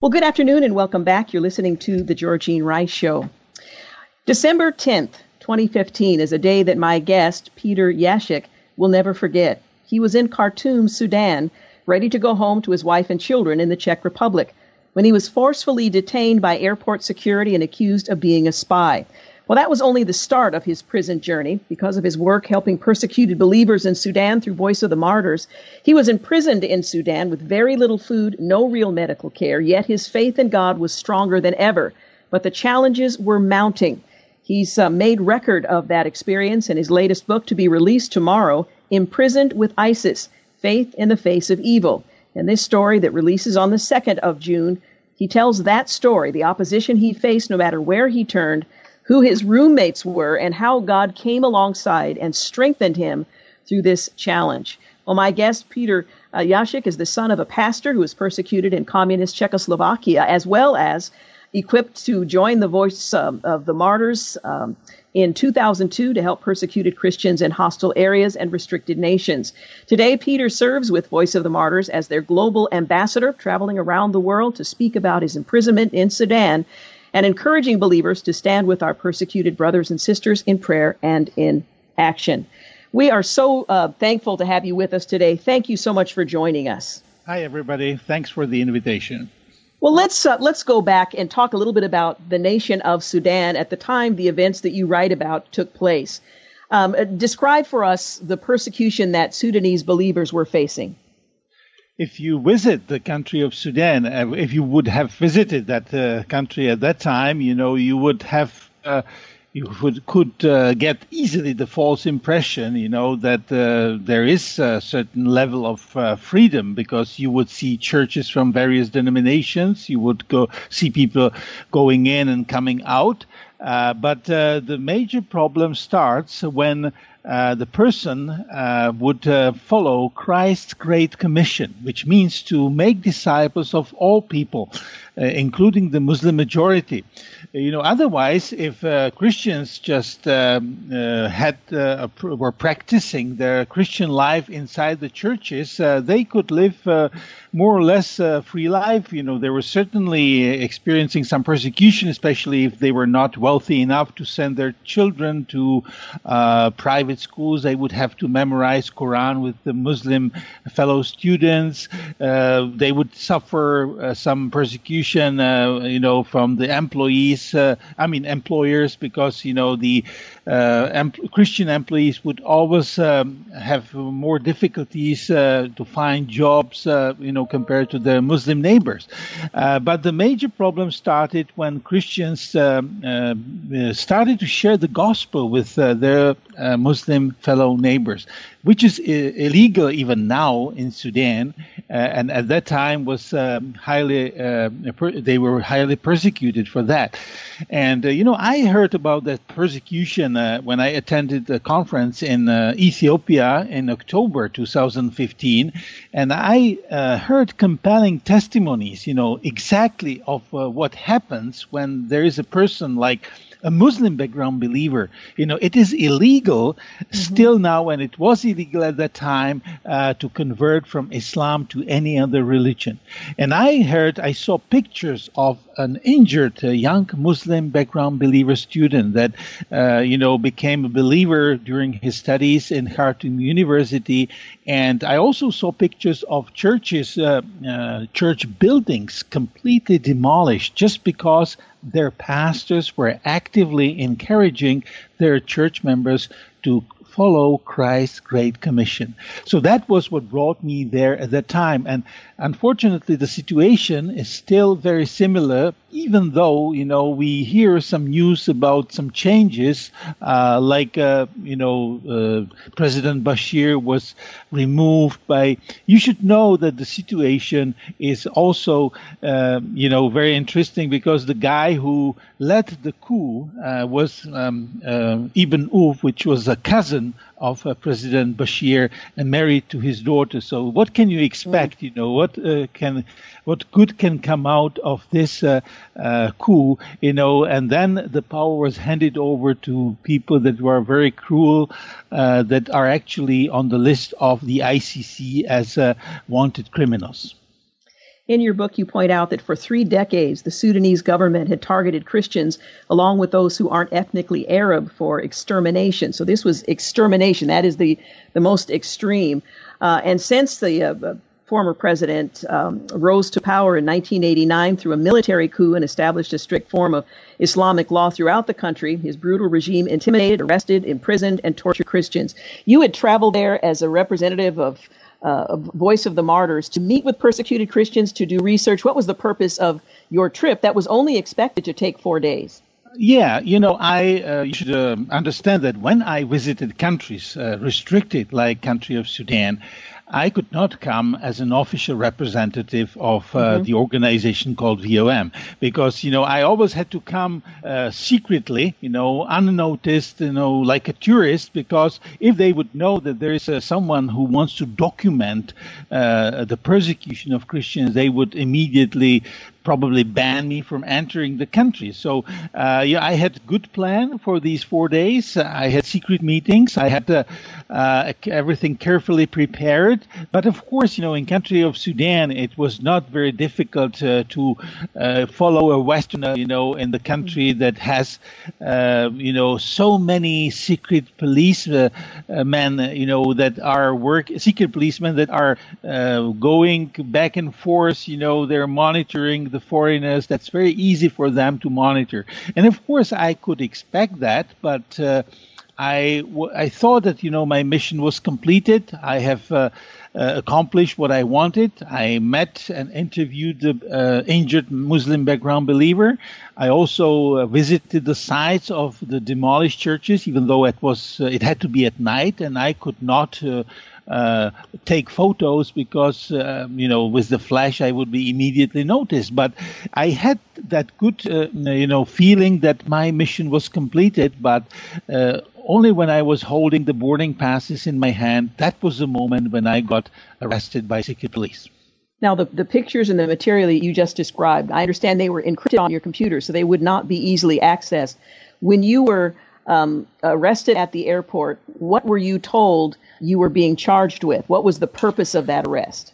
Well, good afternoon and welcome back. You're listening to the Georgene Rice Show. December 10th, 2015 is a day that my guest, Peter Jasek, will never forget. He was in Khartoum, Sudan, ready to go home to his wife and children in the Czech Republic when he was forcefully detained by airport security and accused of being a spy. Well, that was only the start of his prison journey. Because of his work helping persecuted believers in Sudan through Voice of the Martyrs, he was imprisoned in Sudan with very little food, no real medical care, yet his faith in God was stronger than ever. But the challenges were mounting. He's uh, made record of that experience in his latest book to be released tomorrow, Imprisoned with ISIS Faith in the Face of Evil. In this story that releases on the 2nd of June, he tells that story, the opposition he faced no matter where he turned, who his roommates were, and how God came alongside and strengthened him through this challenge. Well, my guest, Peter uh, Jasek, is the son of a pastor who was persecuted in communist Czechoslovakia, as well as equipped to join the voice um, of the martyrs um, in 2002 to help persecuted Christians in hostile areas and restricted nations. Today, Peter serves with Voice of the Martyrs as their global ambassador, traveling around the world to speak about his imprisonment in Sudan and encouraging believers to stand with our persecuted brothers and sisters in prayer and in action. We are so uh, thankful to have you with us today. Thank you so much for joining us. Hi, everybody. Thanks for the invitation. Well, let's uh, let's go back and talk a little bit about the nation of Sudan at the time the events that you write about took place. Um, uh, describe for us the persecution that Sudanese believers were facing. If you visit the country of Sudan, uh, if you would have visited that uh, country at that time, you know you would have uh, you would, could uh, get easily the false impression, you know, that uh, there is a certain level of uh, freedom because you would see churches from various denominations, you would go see people going in and coming out. Uh, but uh, the major problem starts when uh, the person uh, would uh, follow Christ's Great Commission, which means to make disciples of all people, including the Muslim majority. You know, otherwise, if Christians just um, had were practicing their Christian life inside the churches, they could live more or less a free life. You know, they were certainly uh, experiencing some persecution, especially if they were not wealthy enough to send their children to uh, private schools. They would have to memorize Quran with the Muslim fellow students. Uh, they would suffer some persecution, you know, from the employees uh, I mean, employers, because you know the uh, Christian employees would always um, have more difficulties uh, to find jobs, uh, you know, compared to their Muslim neighbors. But the major problem started when Christians um, started to share the gospel with their Muslim fellow neighbors, which is illegal even now in Sudan, and at that time was um, highly per- they were highly persecuted for that. And you know, I heard about that persecution uh, when I attended a conference in uh, Ethiopia in October 2015, and I uh, heard compelling testimonies, you know, exactly of uh, what happens when there is a person like a Muslim background believer. You know, it is illegal mm-hmm. still now, and it was illegal at that time uh, to convert from Islam to any other religion. And I heard, I saw pictures of an injured young Muslim background believer student that, uh, you know, became a believer during his studies in Khartoum University. And I also saw pictures of churches, uh, uh, church buildings completely demolished just because their pastors were actively encouraging their church members to follow Christ's Great Commission. So that was what brought me there at that time. And unfortunately, the situation is still very similar, even though, you know, we hear some news about some changes, uh, like, uh, you know, uh, President Bashir was removed by, you should know that the situation is also, uh, you know, very interesting because the guy who led the coup uh, was um, uh, Ibn Auf, which was a cousin of uh, President Bashir and married to his daughter. So what can you expect? Mm. You know what uh, can what good can come out of this uh, uh, coup? You know, and then the power was handed over to people that were very cruel, uh, that are actually on the list of the ICC as uh, wanted criminals. In your book, you point out that for three decades, the Sudanese government had targeted Christians along with those who aren't ethnically Arab for extermination. So this was extermination. That is the, the most extreme. Uh, and since the uh, former president um, rose to power in 1989 through a military coup and established a strict form of Islamic law throughout the country. His brutal regime intimidated, arrested, imprisoned, and tortured Christians. You had traveled there as a representative of uh, Voice of the Martyrs to meet with persecuted Christians to do research. What was the purpose of your trip that was only expected to take four days? Yeah, you know, I uh, you should uh, understand that when I visited countries uh, restricted like country of Sudan, I could not come as an official representative of uh, mm-hmm. the organization called VOM because, you know, I always had to come uh, secretly, you know, unnoticed, you know, like a tourist because if they would know that there is uh, someone who wants to document uh, the persecution of Christians, they would immediately probably ban me from entering the country. So uh, yeah, I had good plan for these four days. I had secret meetings. I had uh, uh, everything carefully prepared. But of course, you know, in country of Sudan, it was not very difficult uh, to uh, follow a Westerner, you know, in the country that has, uh, you know, so many secret policemen, you know, that are work secret policemen that are going back and forth. You know, they're monitoring the foreigners. That's very easy for them to monitor. And of course, I could expect that, but uh, I, w- I thought that, you know, my mission was completed. I have uh, uh, accomplished what I wanted. I met and interviewed the uh, injured Muslim background believer. I also uh, visited the sites of the demolished churches, even though it was, uh, it had to be at night and I could not uh, take photos because uh, you know with the flash I would be immediately noticed. But I had that good uh, you know feeling that my mission was completed, but. Only when I was holding the boarding passes in my hand, that was the moment when I got arrested by secret police. Now, the, the pictures and the material that you just described, I understand they were encrypted on your computer, so they would not be easily accessed. When you were um, arrested at the airport, what were you told you were being charged with? What was the purpose of that arrest?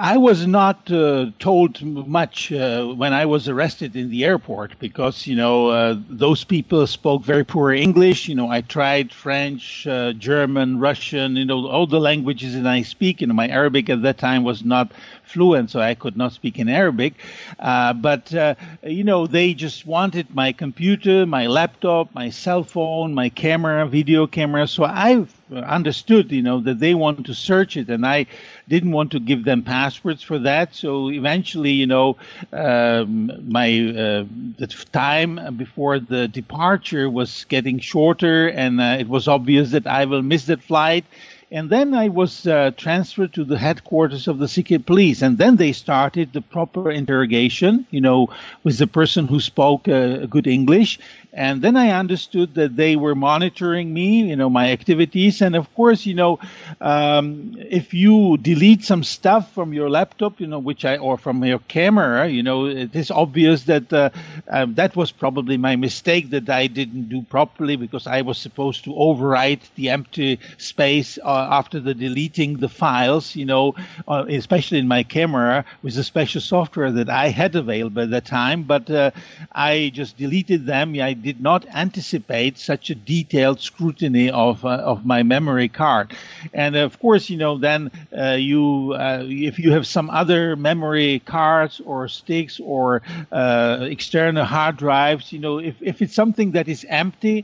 I was not uh, told much uh, when I was arrested in the airport because, you know, uh, those people spoke very poor English. You know, I tried French, uh, German, Russian, you know, all the languages that I speak. You know, my Arabic at that time was not fluent, so I could not speak in Arabic. Uh, but, uh, you know, they just wanted my computer, my laptop, my cell phone, my camera, video camera. So I understood, you know, that they want to search it, and I didn't want to give them passwords for that. So eventually, you know, um, my uh, the time before the departure was getting shorter, and uh, it was obvious that I will miss that flight. And then I was uh, transferred to the headquarters of the secret police. And then they started the proper interrogation, you know, with the person who spoke uh, good English. And then I understood that they were monitoring me, you know, my activities. And of course, you know, um, if you delete some stuff from your laptop, you know, which I, or from your camera, you know, it is obvious that uh, uh, that was probably my mistake that I didn't do properly because I was supposed to overwrite the empty space uh, after the deleting the files, you know, uh, especially in my camera with a special software that I had available at the time. But uh, I just deleted them. I did not anticipate such a detailed scrutiny of uh, of my memory card. And of course, you know, then uh, you uh, if you have some other memory cards or sticks or uh, external hard drives, you know, if if it's something that is empty,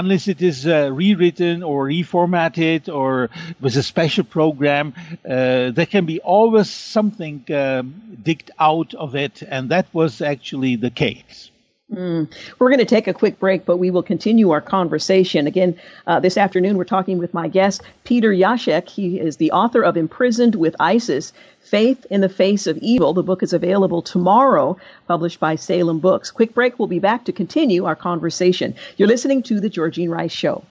unless it is uh, rewritten or reformatted or with a special program, there can be always something um, digged out of it, and that was actually the case. Mm. We're going to take a quick break, but we will continue our conversation. Again, uh, this afternoon, we're talking with my guest, Peter Jasek. He is the author of Imprisoned with ISIS Faith in the Face of Evil. The book is available tomorrow, published by Salem Books. Quick break. We'll be back to continue our conversation. You're listening to The Georgene Rice Show.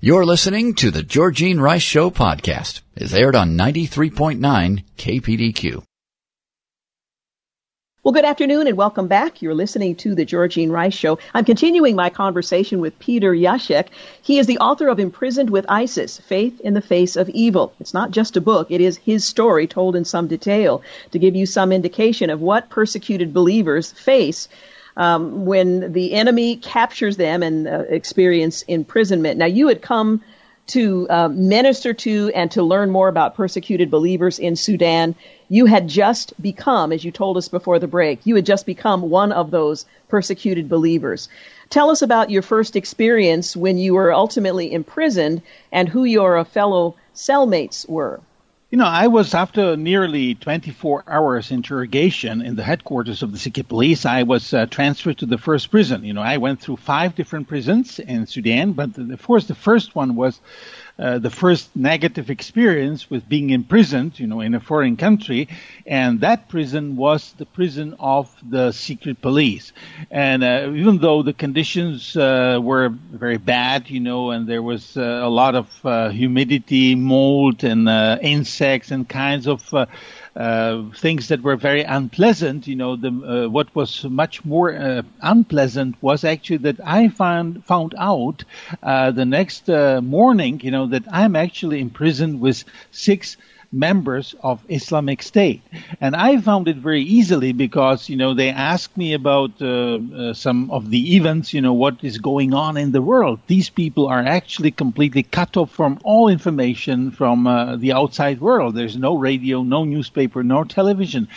You're listening to The Georgene Rice Show podcast. It's aired on 93.9 KPDQ. Well, good afternoon and welcome back. You're listening to the Georgene Rice Show. I'm continuing my conversation with Peter Jasek. He is the author of Imprisoned with ISIS, Faith in the Face of Evil. It's not just a book, it is his story told in some detail to give you some indication of what persecuted believers face um, when the enemy captures them and uh, experience imprisonment. Now, you had come to uh, minister to and to learn more about persecuted believers in Sudan. You had just become, as you told us before the break, you had just become one of those persecuted believers. Tell us about your first experience when you were ultimately imprisoned and who your fellow cellmates were. You know, I was after nearly 24 hours interrogation in the headquarters of the secret police. I was uh, transferred to the first prison. You know, I went through five different prisons in Sudan, but of course the first one was uh, the first negative experience with being imprisoned, you know, in a foreign country, and that prison was the prison of the secret police. And uh, even though the conditions uh, were very bad, you know, and there was uh, a lot of uh, humidity, mold, and insects and kinds of uh, things that were very unpleasant. You know, the, uh, what was much more uh, unpleasant was actually that I found found out uh, the next uh, morning. You know that I'm actually imprisoned with six members of Islamic State. And I found it very easily because, you know, they asked me about uh, uh, some of the events, you know, what is going on in the world. These people are actually completely cut off from all information from uh, the outside world. There's no radio, no newspaper, no television.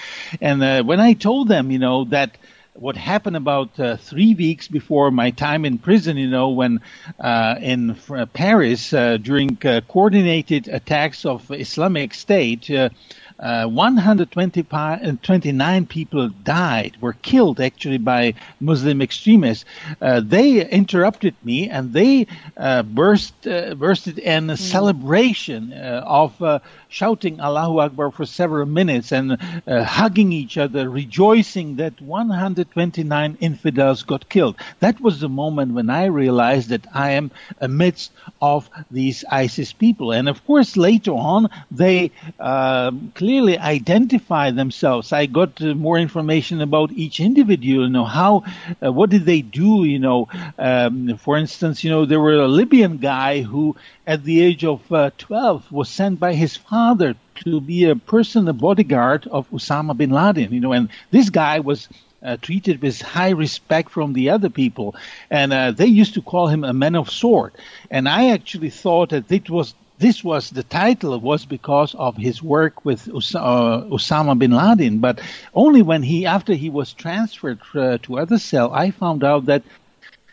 And uh, when I told them, you know, that what happened about uh, three weeks before my time in prison, you know, when uh, in uh, Paris uh, during uh, coordinated attacks of Islamic State, uh, uh, 129 people died, were killed actually by Muslim extremists. Uh, they interrupted me and they uh, burst bursted in a mm. celebration of shouting Allahu Akbar for several minutes and uh, hugging each other, rejoicing that 129 infidels got killed. That was the moment when I realized that I am amidst of these ISIS people. And of course, later on, they uh, clearly identify themselves. I got uh, more information about each individual. You know how, uh, what did they do? You know, um, for instance, you know there were a Libyan guy who, at the age of uh, 12, was sent by his father to be a person, a bodyguard of Osama bin Laden. You know, and this guy was uh, treated with high respect from the other people, and uh, they used to call him a man of sword. And I actually thought that it was this was the title was because of his work with Os- uh, Osama bin Laden, but only when he after he was transferred uh, to other cell, I found out that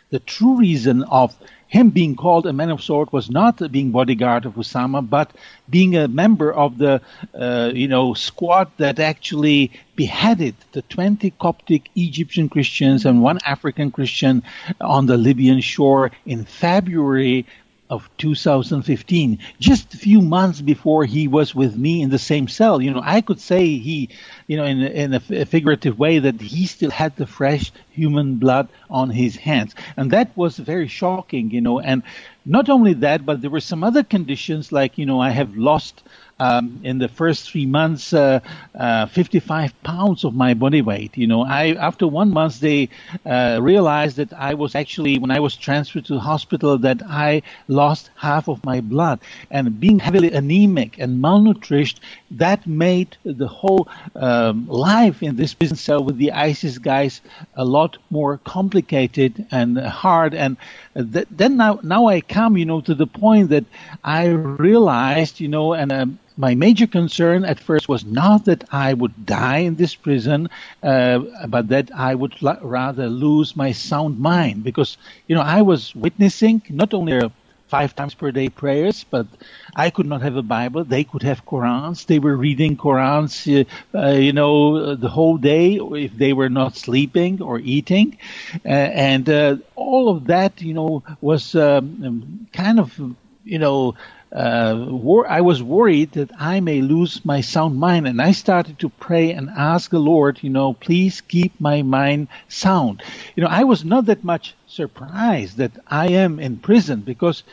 the true reason of him being called a man of sword was not being bodyguard of Osama, but being a member of the, uh, you know, squad that actually beheaded the 20 Coptic Egyptian Christians and one African Christian on the Libyan shore in February of 2015, just a few months before he was with me in the same cell. You know, I could say he, you know, in, in a, figurative way that he still had the fresh human blood on his hands. And that was very shocking, you know, and not only that, but there were some other conditions like, you know, I have lost um, in the first three months, uh, uh, 55 pounds of my body weight. You know, I after one month they uh, realized that I was actually when I was transferred to the hospital that I lost half of my blood and being heavily anemic and malnourished. That made the whole um, life in this prison cell with the ISIS guys a lot more complicated and hard. And th- then now now I come, you know, to the point that I realized, you know, and um, my major concern at first was not that I would die in this prison, uh, but that I would la- rather lose my sound mind because, you know, I was witnessing not only five times per day prayers, but I could not have a Bible. They could have Qurans. They were reading Qurans, uh, uh, you know, the whole day if they were not sleeping or eating. Uh, and uh, all of that, you know, was um, kind of, you know, uh, wor- I was worried that I may lose my sound mind, and I started to pray and ask the Lord, you know, please keep my mind sound. You know, I was not that much surprised that I am in prison because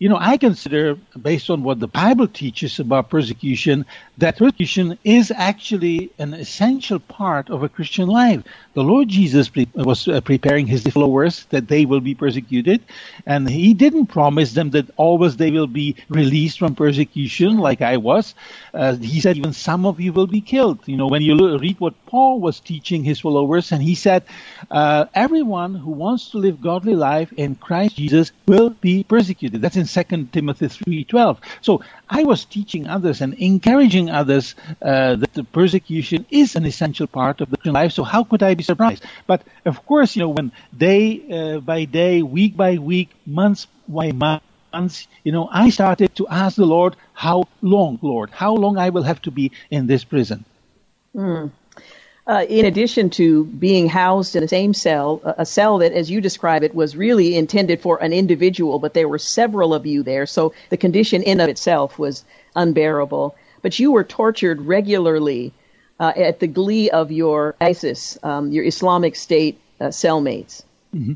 you know, I consider, based on what the Bible teaches about persecution, that persecution is actually an essential part of a Christian life. The Lord Jesus pre- was uh, preparing his followers that they will be persecuted, and he didn't promise them that always they will be released from persecution like I was. Uh, he said, even some of you will be killed. You know, when you read what Paul was teaching his followers, and he said, uh, everyone who wants to live godly life in Christ Jesus will be persecuted. That's in Second Timothy 3.12. So I was teaching others and encouraging others uh, that the persecution is an essential part of the Christian life. So how could I be surprised? But of course, you know, when day uh, by day, week by week, months by months, you know, I started to ask the Lord, how long, Lord? How long I will have to be in this prison? Mm. uh, in addition to being housed in the same cell, a cell that, as you describe it, was really intended for an individual, but there were several of you there, so the condition in of itself was unbearable. But you were tortured regularly uh, at the glee of your ISIS, um, your Islamic State uh, cellmates. Mm-hmm.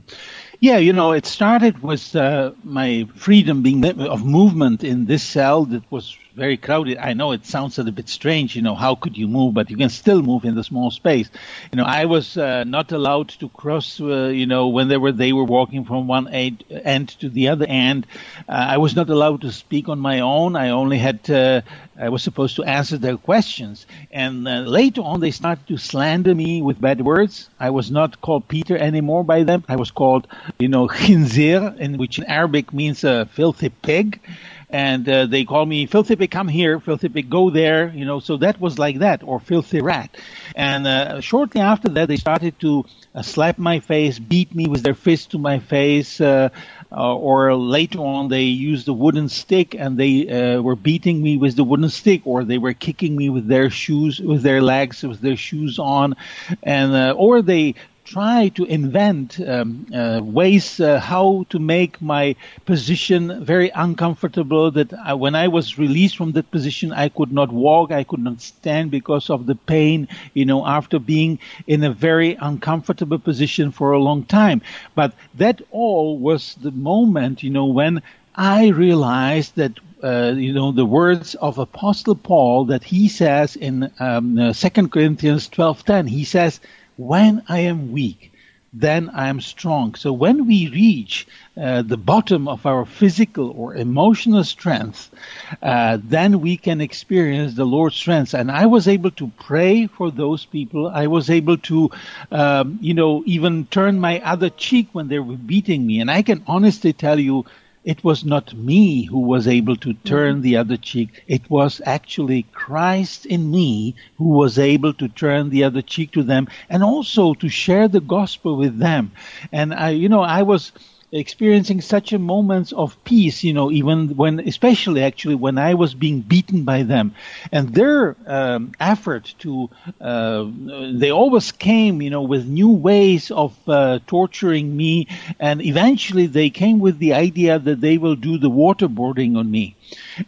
Yeah, you know, it started with uh, my freedom being of movement in this cell that was very crowded. I know it sounds a little bit strange, you know, how could you move, but you can still move in the small space. You know, I was uh, not allowed to cross, uh, you know, when they were they were walking from one end, end to the other end. Uh, I was not allowed to speak on my own. I only had uh, I was supposed to answer their questions. And uh, later on, they started to slander me with bad words. I was not called Peter anymore by them. I was called, you know, Khinzir, in which in Arabic means a filthy pig and uh, they call me filthy pig come here. Filthy pig go there you know so that was like that or filthy rat. And uh, shortly after that they started to uh, slap my face beat me with their fist to my face uh, uh, or later on they used a wooden stick and they uh, were beating me with the wooden stick or they were kicking me with their shoes with their legs with their shoes on. And or they try to invent um, uh, ways uh, how to make my position very uncomfortable. That I, when I was released from that position, I could not walk, I could not stand because of the pain. You know, after being in a very uncomfortable position for a long time. But that all was the moment, you know, when I realized that uh, you know the words of Apostle Paul that he says in um, uh, Second Corinthians twelve ten. He says when I am weak, then I am strong. So when we reach uh, the bottom of our physical or emotional strength, uh, then we can experience the Lord's strength. And I was able to pray for those people. I was able to, um, you know, even turn my other cheek when they were beating me. And I can honestly tell you, it was not me who was able to turn mm-hmm. the other cheek. It was actually Christ in me who was able to turn the other cheek to them and also to share the gospel with them. And I, you know, I was, experiencing such a moments of peace, you know, even when, especially actually when I was being beaten by them, and their um, effort to, uh, they always came, you know, with new ways of uh, torturing me, and eventually they came with the idea that they will do the waterboarding on me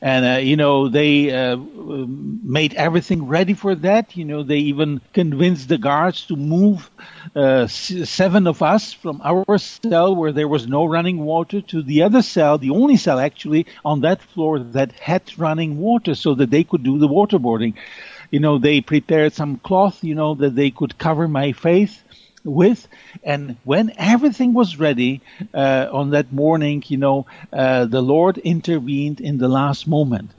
and uh, you know they uh, made everything ready for that. You know they even convinced the guards to move uh, seven of us from our cell where there was no running water to the other cell, the only cell actually on that floor that had running water, so that they could do the waterboarding. You know they prepared some cloth, you know that they could cover my face with. And when everything was ready uh, on that morning, you know, uh, the Lord intervened in the last moment.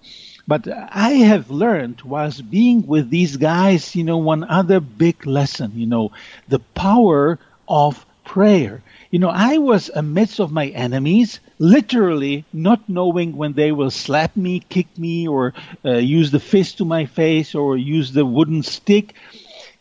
But I have learned whilst being with these guys, you know, one other big lesson, you know, the power of prayer. You know, I was amidst of my enemies, literally not knowing when they will slap me, kick me, or uh, use the fist to my face, or use the wooden stick.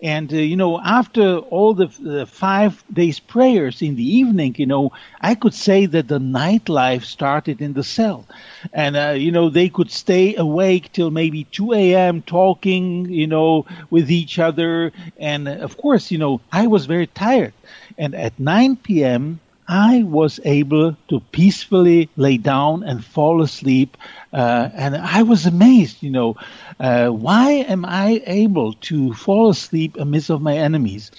And, uh, you know, after all the, the, five days prayers in the evening, you know, I could say that the nightlife started in the cell. And, uh, you know, they could stay awake till maybe 2 a.m. talking, you know, with each other. And uh, of course, you know, I was very tired. And at 9 p.m., I was able to peacefully lay down and fall asleep. Uh, and I was amazed, you know, uh, why am I able to fall asleep amidst of my enemies?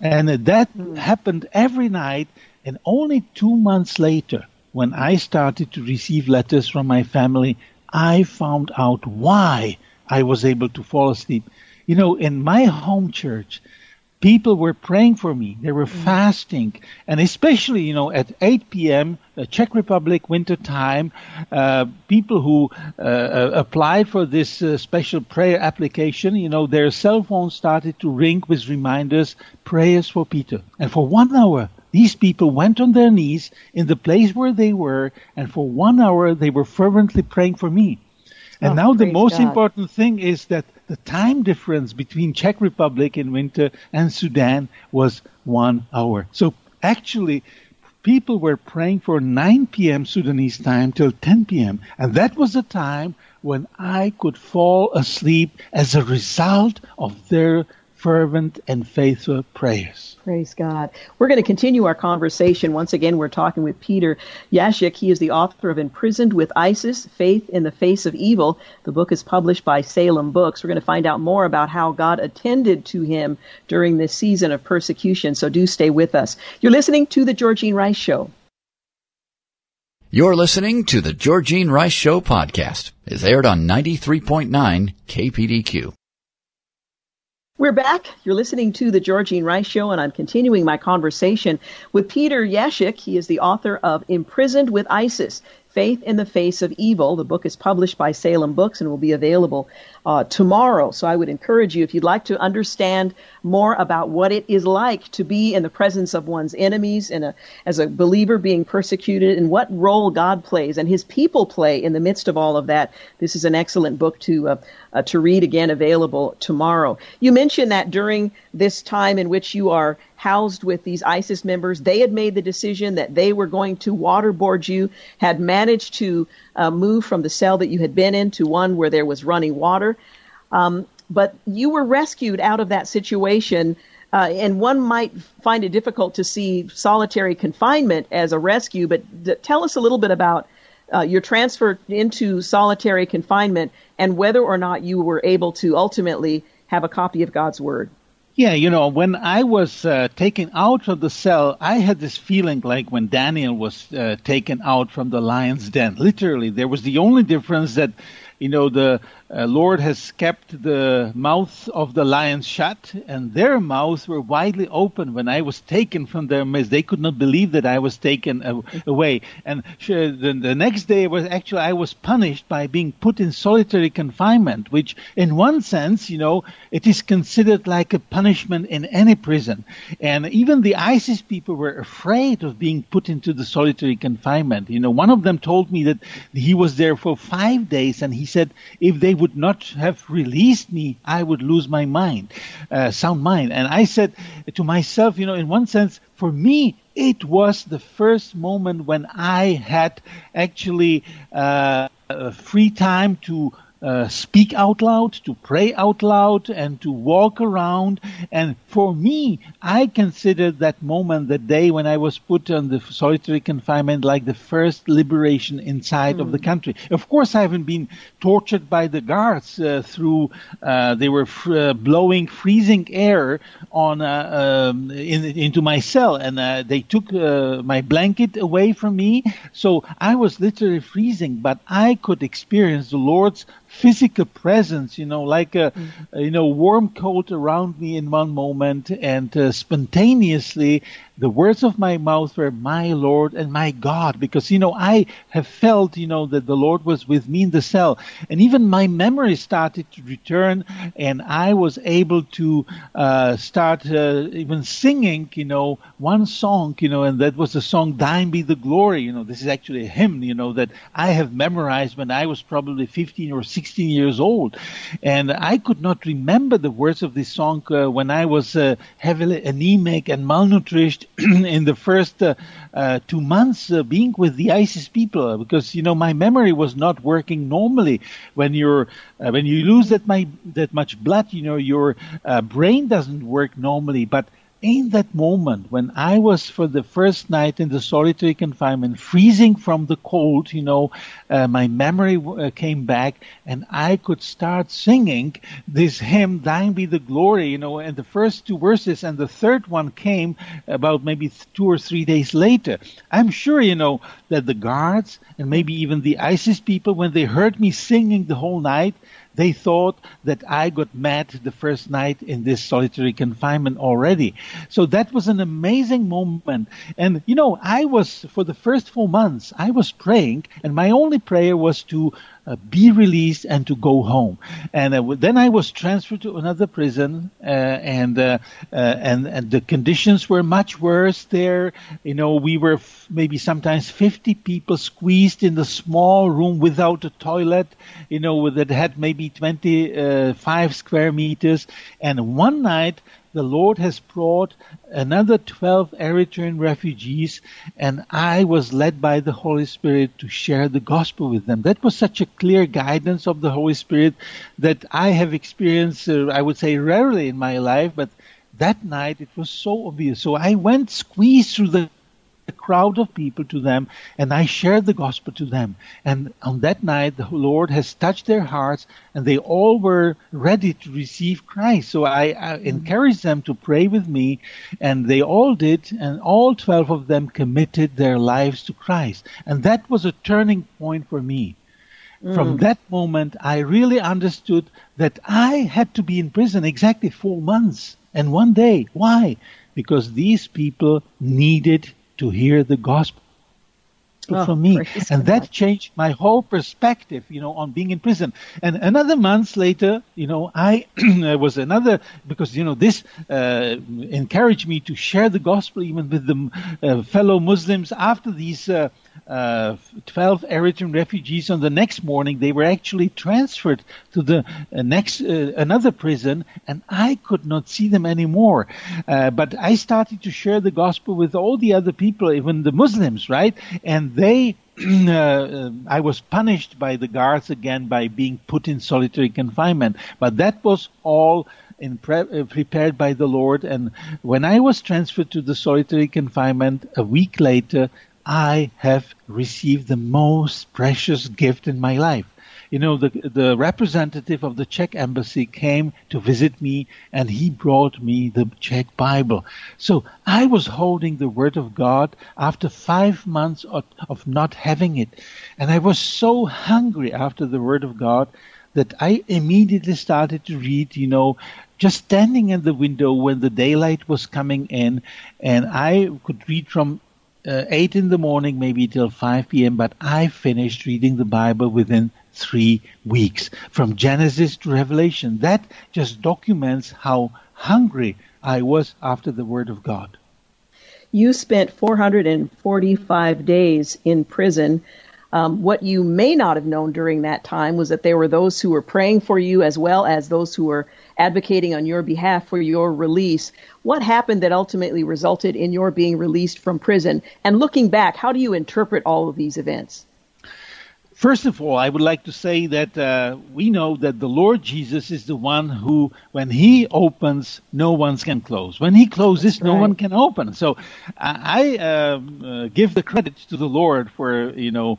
And that happened every night. And only two months later, when I started to receive letters from my family, I found out why I was able to fall asleep. You know, in my home church, people were praying for me. They were mm. fasting, and especially you know at 8 p.m. Uh, Czech Republic winter time, uh, people who uh, uh, applied for this uh, special prayer application, you know, their cell phones started to ring with reminders, prayers for Peter, and for one hour. These people went on their knees in the place where they were, and for one hour they were fervently praying for me. And oh, now the most God. important thing is that the time difference between Czech Republic in winter and Sudan was one hour. So actually, people were praying for 9 p.m. Sudanese time till 10 p.m. And that was the time when I could fall asleep as a result of their fervent and faithful prayers. Praise God. We're going to continue our conversation. Once again, we're talking with Peter Jasek. He is the author of Imprisoned with ISIS Faith in the Face of Evil. The book is published by Salem Books. We're going to find out more about how God attended to him during this season of persecution. So do stay with us. You're listening to The Georgene Rice Show. You're listening to The Georgene Rice Show podcast. It's aired on 93.9 KPDQ. We're back. You're listening to the Georgene Rice Show, and I'm continuing my conversation with Peter Jasek. He is the author of Imprisoned with ISIS Faith in the Face of Evil. The book is published by Salem Books and will be available uh, tomorrow. So I would encourage you, if you'd like to understand more about what it is like to be in the presence of one's enemies and a, as a believer being persecuted and what role God plays and his people play in the midst of all of that, this is an excellent book to, uh, uh, to read again available tomorrow. You mentioned that during this time in which you are housed with these ISIS members, they had made the decision that they were going to waterboard you, had managed to uh, move from the cell that you had been in to one where there was running water. Um, but you were rescued out of that situation. Uh, and one might find it difficult to see solitary confinement as a rescue, but d- tell us a little bit about uh, your transfer into solitary confinement and whether or not you were able to ultimately have a copy of God's Word. Yeah, you know, when I was uh, taken out of the cell, I had this feeling like when Daniel was uh, taken out from the lion's den. Literally, there was the only difference that you know, the uh, Lord has kept the mouth of the lions shut, and their mouths were widely open when I was taken from their midst. They could not believe that I was taken away. And the, the next day was actually I was punished by being put in solitary confinement, which, in one sense, you know, it is considered like a punishment in any prison. And even the ISIS people were afraid of being put into the solitary confinement. You know, one of them told me that he was there for five days, and he said, if they would not have released me, I would lose my mind, uh, sound mind. And I said to myself, you know, in one sense, for me, it was the first moment when I had actually uh, free time to uh, speak out loud, to pray out loud, and to walk around. And for me, I consider that moment, the day when I was put on the solitary confinement, like the first liberation inside mm. of the hmm. country. Of course, I haven't been tortured by the guards uh, through. Uh, they were f- uh, blowing freezing air on uh, um, in, into my cell, and uh, they took my blanket away from me. So I was literally freezing, but I could experience the Lord's physical presence, you know, like a, mm-hmm. you know warm coat around me in one moment, and uh, spontaneously the words of my mouth were my Lord and my God, because, you know, I have felt, you know, that the Lord was with me in the cell. And even my memory started to return and I was able to, uh, start, uh, even singing, you know, one song, you know, and that was the song, Thine Be the Glory. You know, this is actually a hymn, you know, that I have memorized when I was probably 15 or 16 years old. And I could not remember the words of this song uh, when I was uh, heavily anemic and malnourished in the first uh, uh, two months uh, being with the ISIS people because you know my memory was not working normally. When you're uh, when you lose that my that much blood, you know your uh, brain doesn't work normally. But in that moment when I was for the first night in the solitary confinement, freezing from the cold, you know, uh, my memory uh, came back and I could start singing this hymn, Thine be the glory, you know, and the first two verses and the third one came about maybe two or three days later. I'm sure, you know, that the guards and maybe even the ISIS people, when they heard me singing the whole night, they thought that I got mad the first night in this solitary confinement already. So that was an amazing moment. And, you know, I was, for the first four months, I was praying, and my only prayer was to uh, be released and to go home. And uh, then I was transferred to another prison, uh, and uh, uh, and and the conditions were much worse there. You know, we were f- maybe sometimes 50 people squeezed in the small room without a toilet. You know, that had maybe 25 square meters. And one night the Lord has brought another 12 Eritrean refugees, and I was led by the Holy Spirit to share the gospel with them. That was such a clear guidance of the Holy Spirit that I have experienced, uh, I would say, rarely in my life, but that night it was so obvious. So I went squeezed through the a crowd of people to them and I shared the gospel to them. And on that night, the Lord has touched their hearts and they all were ready to receive Christ. So I, I encouraged them to pray with me and they all did and all 12 of them committed their lives to Christ. And that was a turning point for me. Mm. From that moment, I really understood that I had to be in prison exactly four months and one day. Why? Because these people needed to hear the gospel oh, from me. And that changed my whole perspective, you know, on being in prison. And another month later, you know, I was another, because, you know, this uh, encouraged me to share the gospel even with the uh, fellow Muslims after these uh, uh, 12 Eritrean refugees on the next morning. They were actually transferred to the uh, next, uh, another prison, and I could not see them anymore. Uh, but I started to share the gospel with all the other people, even the Muslims, right? And they uh, I was punished by the guards again by being put in solitary confinement. But that was all pre- uh, prepared by the Lord. And when I was transferred to the solitary confinement a week later, I have received the most precious gift in my life. You know, the, the representative of the Czech embassy came to visit me and he brought me the Czech Bible. So I was holding the Word of God after five months of, of not having it. And I was so hungry after the Word of God that I immediately started to read, you know, just standing in the window when the daylight was coming in, and I could read from uh, 8 in the morning, maybe till 5 p.m., but I finished reading the Bible within three weeks, from Genesis to Revelation. That just documents how hungry I was after the Word of God. You spent 445 days in prison. Um, what you may not have known during that time was that there were those who were praying for you as well as those who were advocating on your behalf for your release. What happened that ultimately resulted in your being released from prison? And looking back, how do you interpret all of these events? First of all, I would like to say that uh, we know that the Lord Jesus is the one who, when He opens, no one can close. When He closes, That's no right. one can open. So I uh, uh, give the credit to the Lord for, you know,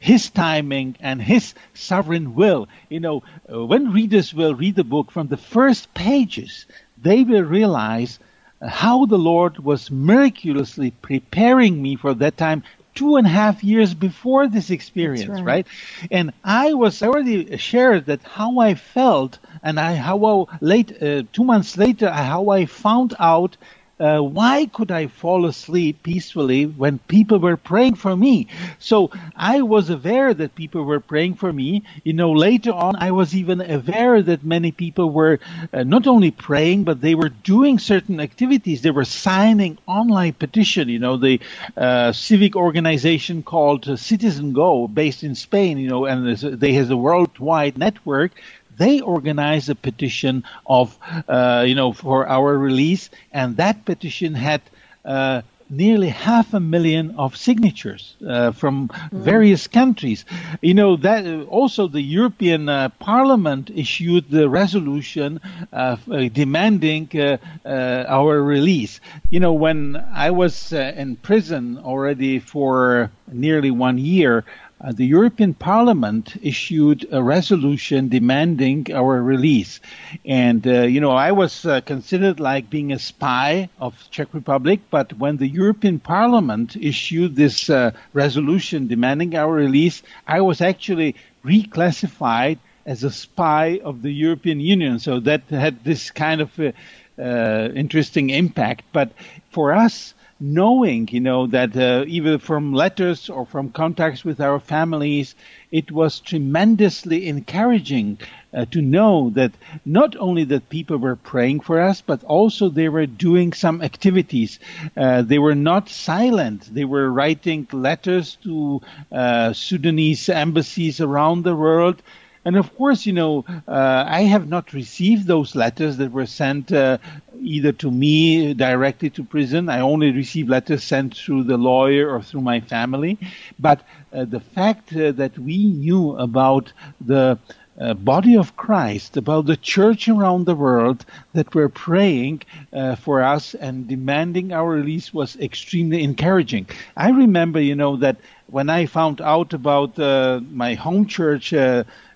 his timing and his sovereign will. You know, uh, when readers will read the book from the first pages, they will realize how the Lord was miraculously preparing me for that time two and a half years before this experience, right. right. And I was already shared that how I felt and I how late uh, two months later how I found out uh, why could I fall asleep peacefully when people were praying for me? So I was aware that people were praying for me. You know, later on, I was even aware that many people were uh, not only praying, but they were doing certain activities. They were signing online petition. You know, the uh, civic organization called Citizen Go, based in Spain. You know, and they has a worldwide network they organized a petition of, uh, you know, for our release, and that petition had uh, nearly half a million of signatures uh, from mm. various countries. You know that uh, also the European uh, Parliament issued the resolution uh, uh demanding uh, our release. You know when I was in prison already for nearly one year. Uh, the European Parliament issued a resolution demanding our release. And, uh, you know, I was uh, considered like being a spy of Czech Republic, but when the European Parliament issued this uh, resolution demanding our release, I was actually reclassified as a spy of the European Union. So that had this kind of uh, interesting impact. But for us, knowing, you know, that uh, from letters or from contacts with our families, it was tremendously encouraging uh, to know that not only that people were praying for us, but also they were doing some activities. Uh, they were not silent. They were writing letters to uh, Sudanese embassies around the world. And of course, you know, uh, I have not received those letters that were sent uh, either to me directly to prison. I only receive letters sent through the lawyer or through my family. But uh, the fact uh, that we knew about the uh, body of Christ, about the church around the world that were praying uh, for us and demanding our release was extremely encouraging. I remember, you know, that when I found out about uh, my home church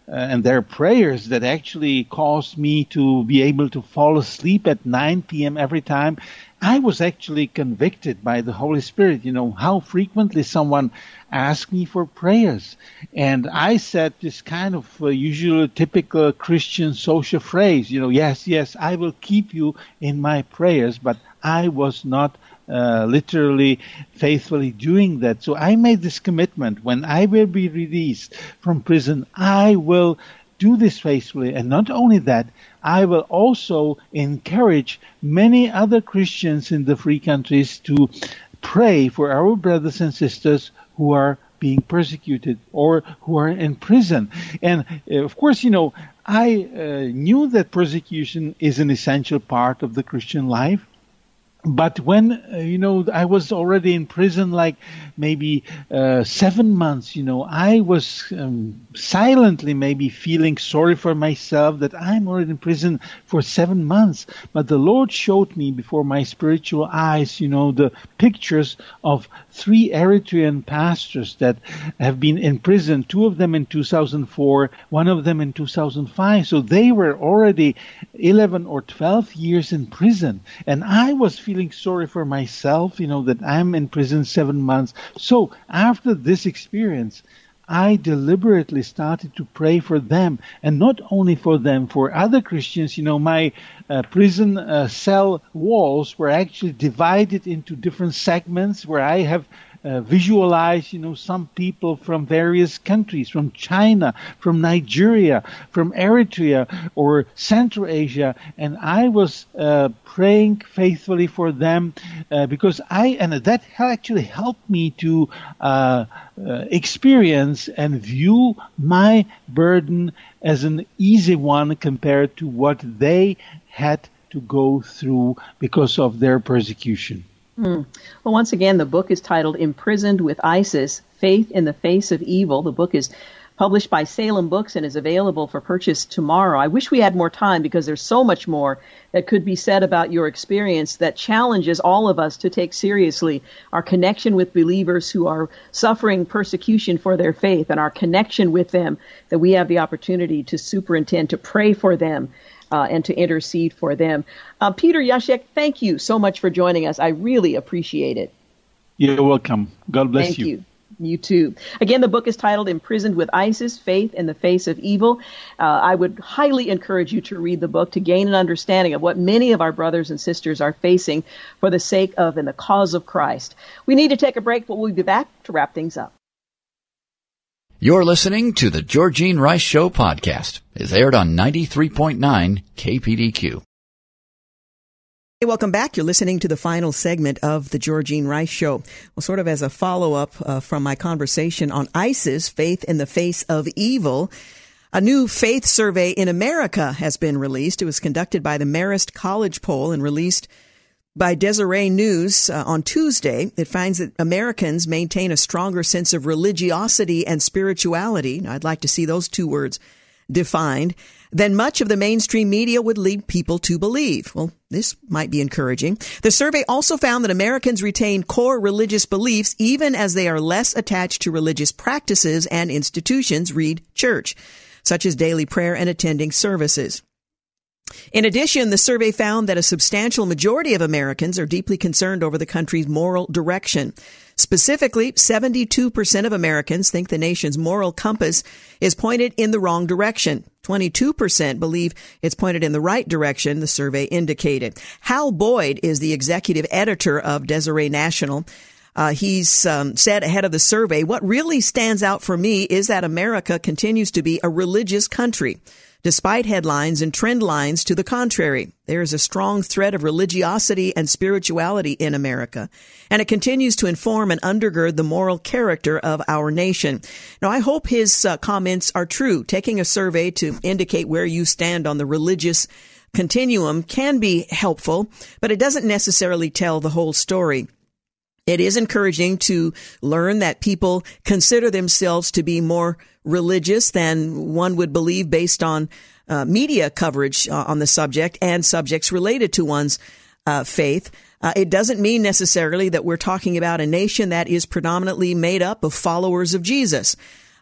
uh, and their prayers that actually caused me to be able to fall asleep at 9 p.m. every time. I was actually convicted by the Holy Spirit, you know, how frequently someone asked me for prayers. And I said this kind of uh, usual typical Christian social phrase, you know, yes, yes, I will keep you in my prayers, but I was not uh, literally faithfully doing that. So I made this commitment when I will be released from prison, I will do this faithfully. And not only that, I will also encourage many other Christians in the free countries to pray for our brothers and sisters who are being persecuted or who are in prison. And uh, of course, you know, I uh, knew that persecution is an essential part of the Christian life but when uh, you know I was already in prison like maybe uh, seven months, you know I was um, silently maybe feeling sorry for myself that I'm already in prison for seven months. But the Lord showed me before my spiritual eyes, you know, the pictures of three Eritrean pastors that have been in prison. Two of them in 2004, one of them in 2005. So they were already 11 or 12 years in prison, and I was feeling feeling sorry for myself, you know, that I'm in prison seven months. So after this experience, I deliberately started to pray for them, and not only for them, for other Christians. You know, my uh, prison uh, cell walls were actually divided into different segments where I have uh, visualize, you know, some people from various countries, from China, from Nigeria, from Eritrea or Central Asia, and I was uh, praying faithfully for them uh, because I and that actually helped me to uh, uh, experience and view my burden as an easy one compared to what they had to go through because of their persecution. Mm. Well, once again, the book is titled Imprisoned with ISIS Faith in the Face of Evil. The book is published by Salem Books and is available for purchase tomorrow. I wish we had more time because there's so much more that could be said about your experience that challenges all of us to take seriously our connection with believers who are suffering persecution for their faith and our connection with them that we have the opportunity to superintend, to pray for them uh, and to intercede for them. Uh, Peter Jasek, thank you so much for joining us. I really appreciate it. You're welcome. God bless thank you. you. You too. Again, the book is titled Imprisoned with ISIS Faith in the Face of Evil. Uh, I would highly encourage you to read the book to gain an understanding of what many of our brothers and sisters are facing for the sake of and the cause of Christ. We need to take a break, but we'll be back to wrap things up. You're listening to the Georgene Rice Show podcast. It's aired on 93.9 KPDQ. Hey, welcome back. You're listening to the final segment of the Georgene Rice Show. Well, sort of as a follow up uh, from my conversation on ISIS, faith in the face of evil. A new faith survey in America has been released. It was conducted by the Marist College poll and released by Deseret News uh, on Tuesday. It finds that Americans maintain a stronger sense of religiosity and spirituality. I'd like to see those two words defined than much of the mainstream media would lead people to believe. Well, this might be encouraging. The survey also found that Americans retain core religious beliefs even as they are less attached to religious practices and institutions, read church, such as daily prayer and attending services. In addition, the survey found that a substantial majority of Americans are deeply concerned over the country's moral direction. Specifically, 72% of Americans think the nation's moral compass is pointed in the wrong direction. 22% believe it's pointed in the right direction, the survey indicated. Hal Boyd is the executive editor of Deseret National. Uh, he's um, said ahead of the survey, what really stands out for me is that America continues to be a religious country despite headlines and trend lines to the contrary. There is a strong thread of religiosity and spirituality in America, and it continues to inform and undergird the moral character of our nation. Now, I hope his uh, comments are true, taking a survey to indicate where you stand on the religious continuum can be helpful, but it doesn't necessarily tell the whole story. It is encouraging to learn that people consider themselves to be more religious than one would believe based on uh, media coverage uh, on the subject and subjects related to one's uh, faith. Uh, it doesn't mean necessarily that we're talking about a nation that is predominantly made up of followers of Jesus.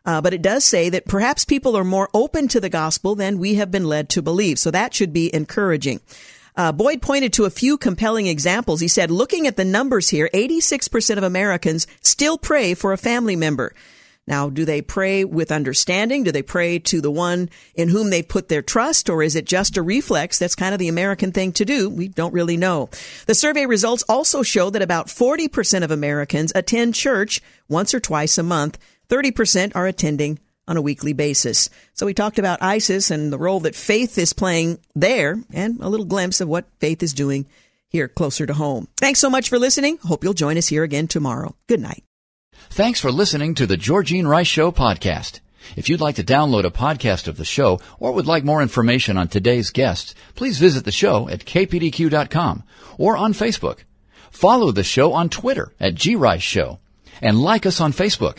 Uh, but it does say that perhaps people are more open to the gospel than we have been led to believe. So that should be encouraging. Uh, Boyd pointed to a few compelling examples. He said, looking at the numbers here, 86% of Americans still pray for a family member. Now, do they pray with understanding? Do they pray to the one in whom they put their trust? Or is it just a reflex? That's kind of the American thing to do. We don't really know. The survey results also show that about 40% of Americans attend church once or twice a month. 30% are attending on a weekly basis. So we talked about ISIS and the role that faith is playing there and a little glimpse of what faith is doing here closer to home. Thanks so much for listening. Hope you'll join us here again tomorrow. Good night. Thanks for listening to the Georgene Rice Show podcast. If you'd like to download a podcast of the show or would like more information on today's guests, please visit the show at kpdq.com or on Facebook. Follow the show on Twitter at grice show and like us on Facebook.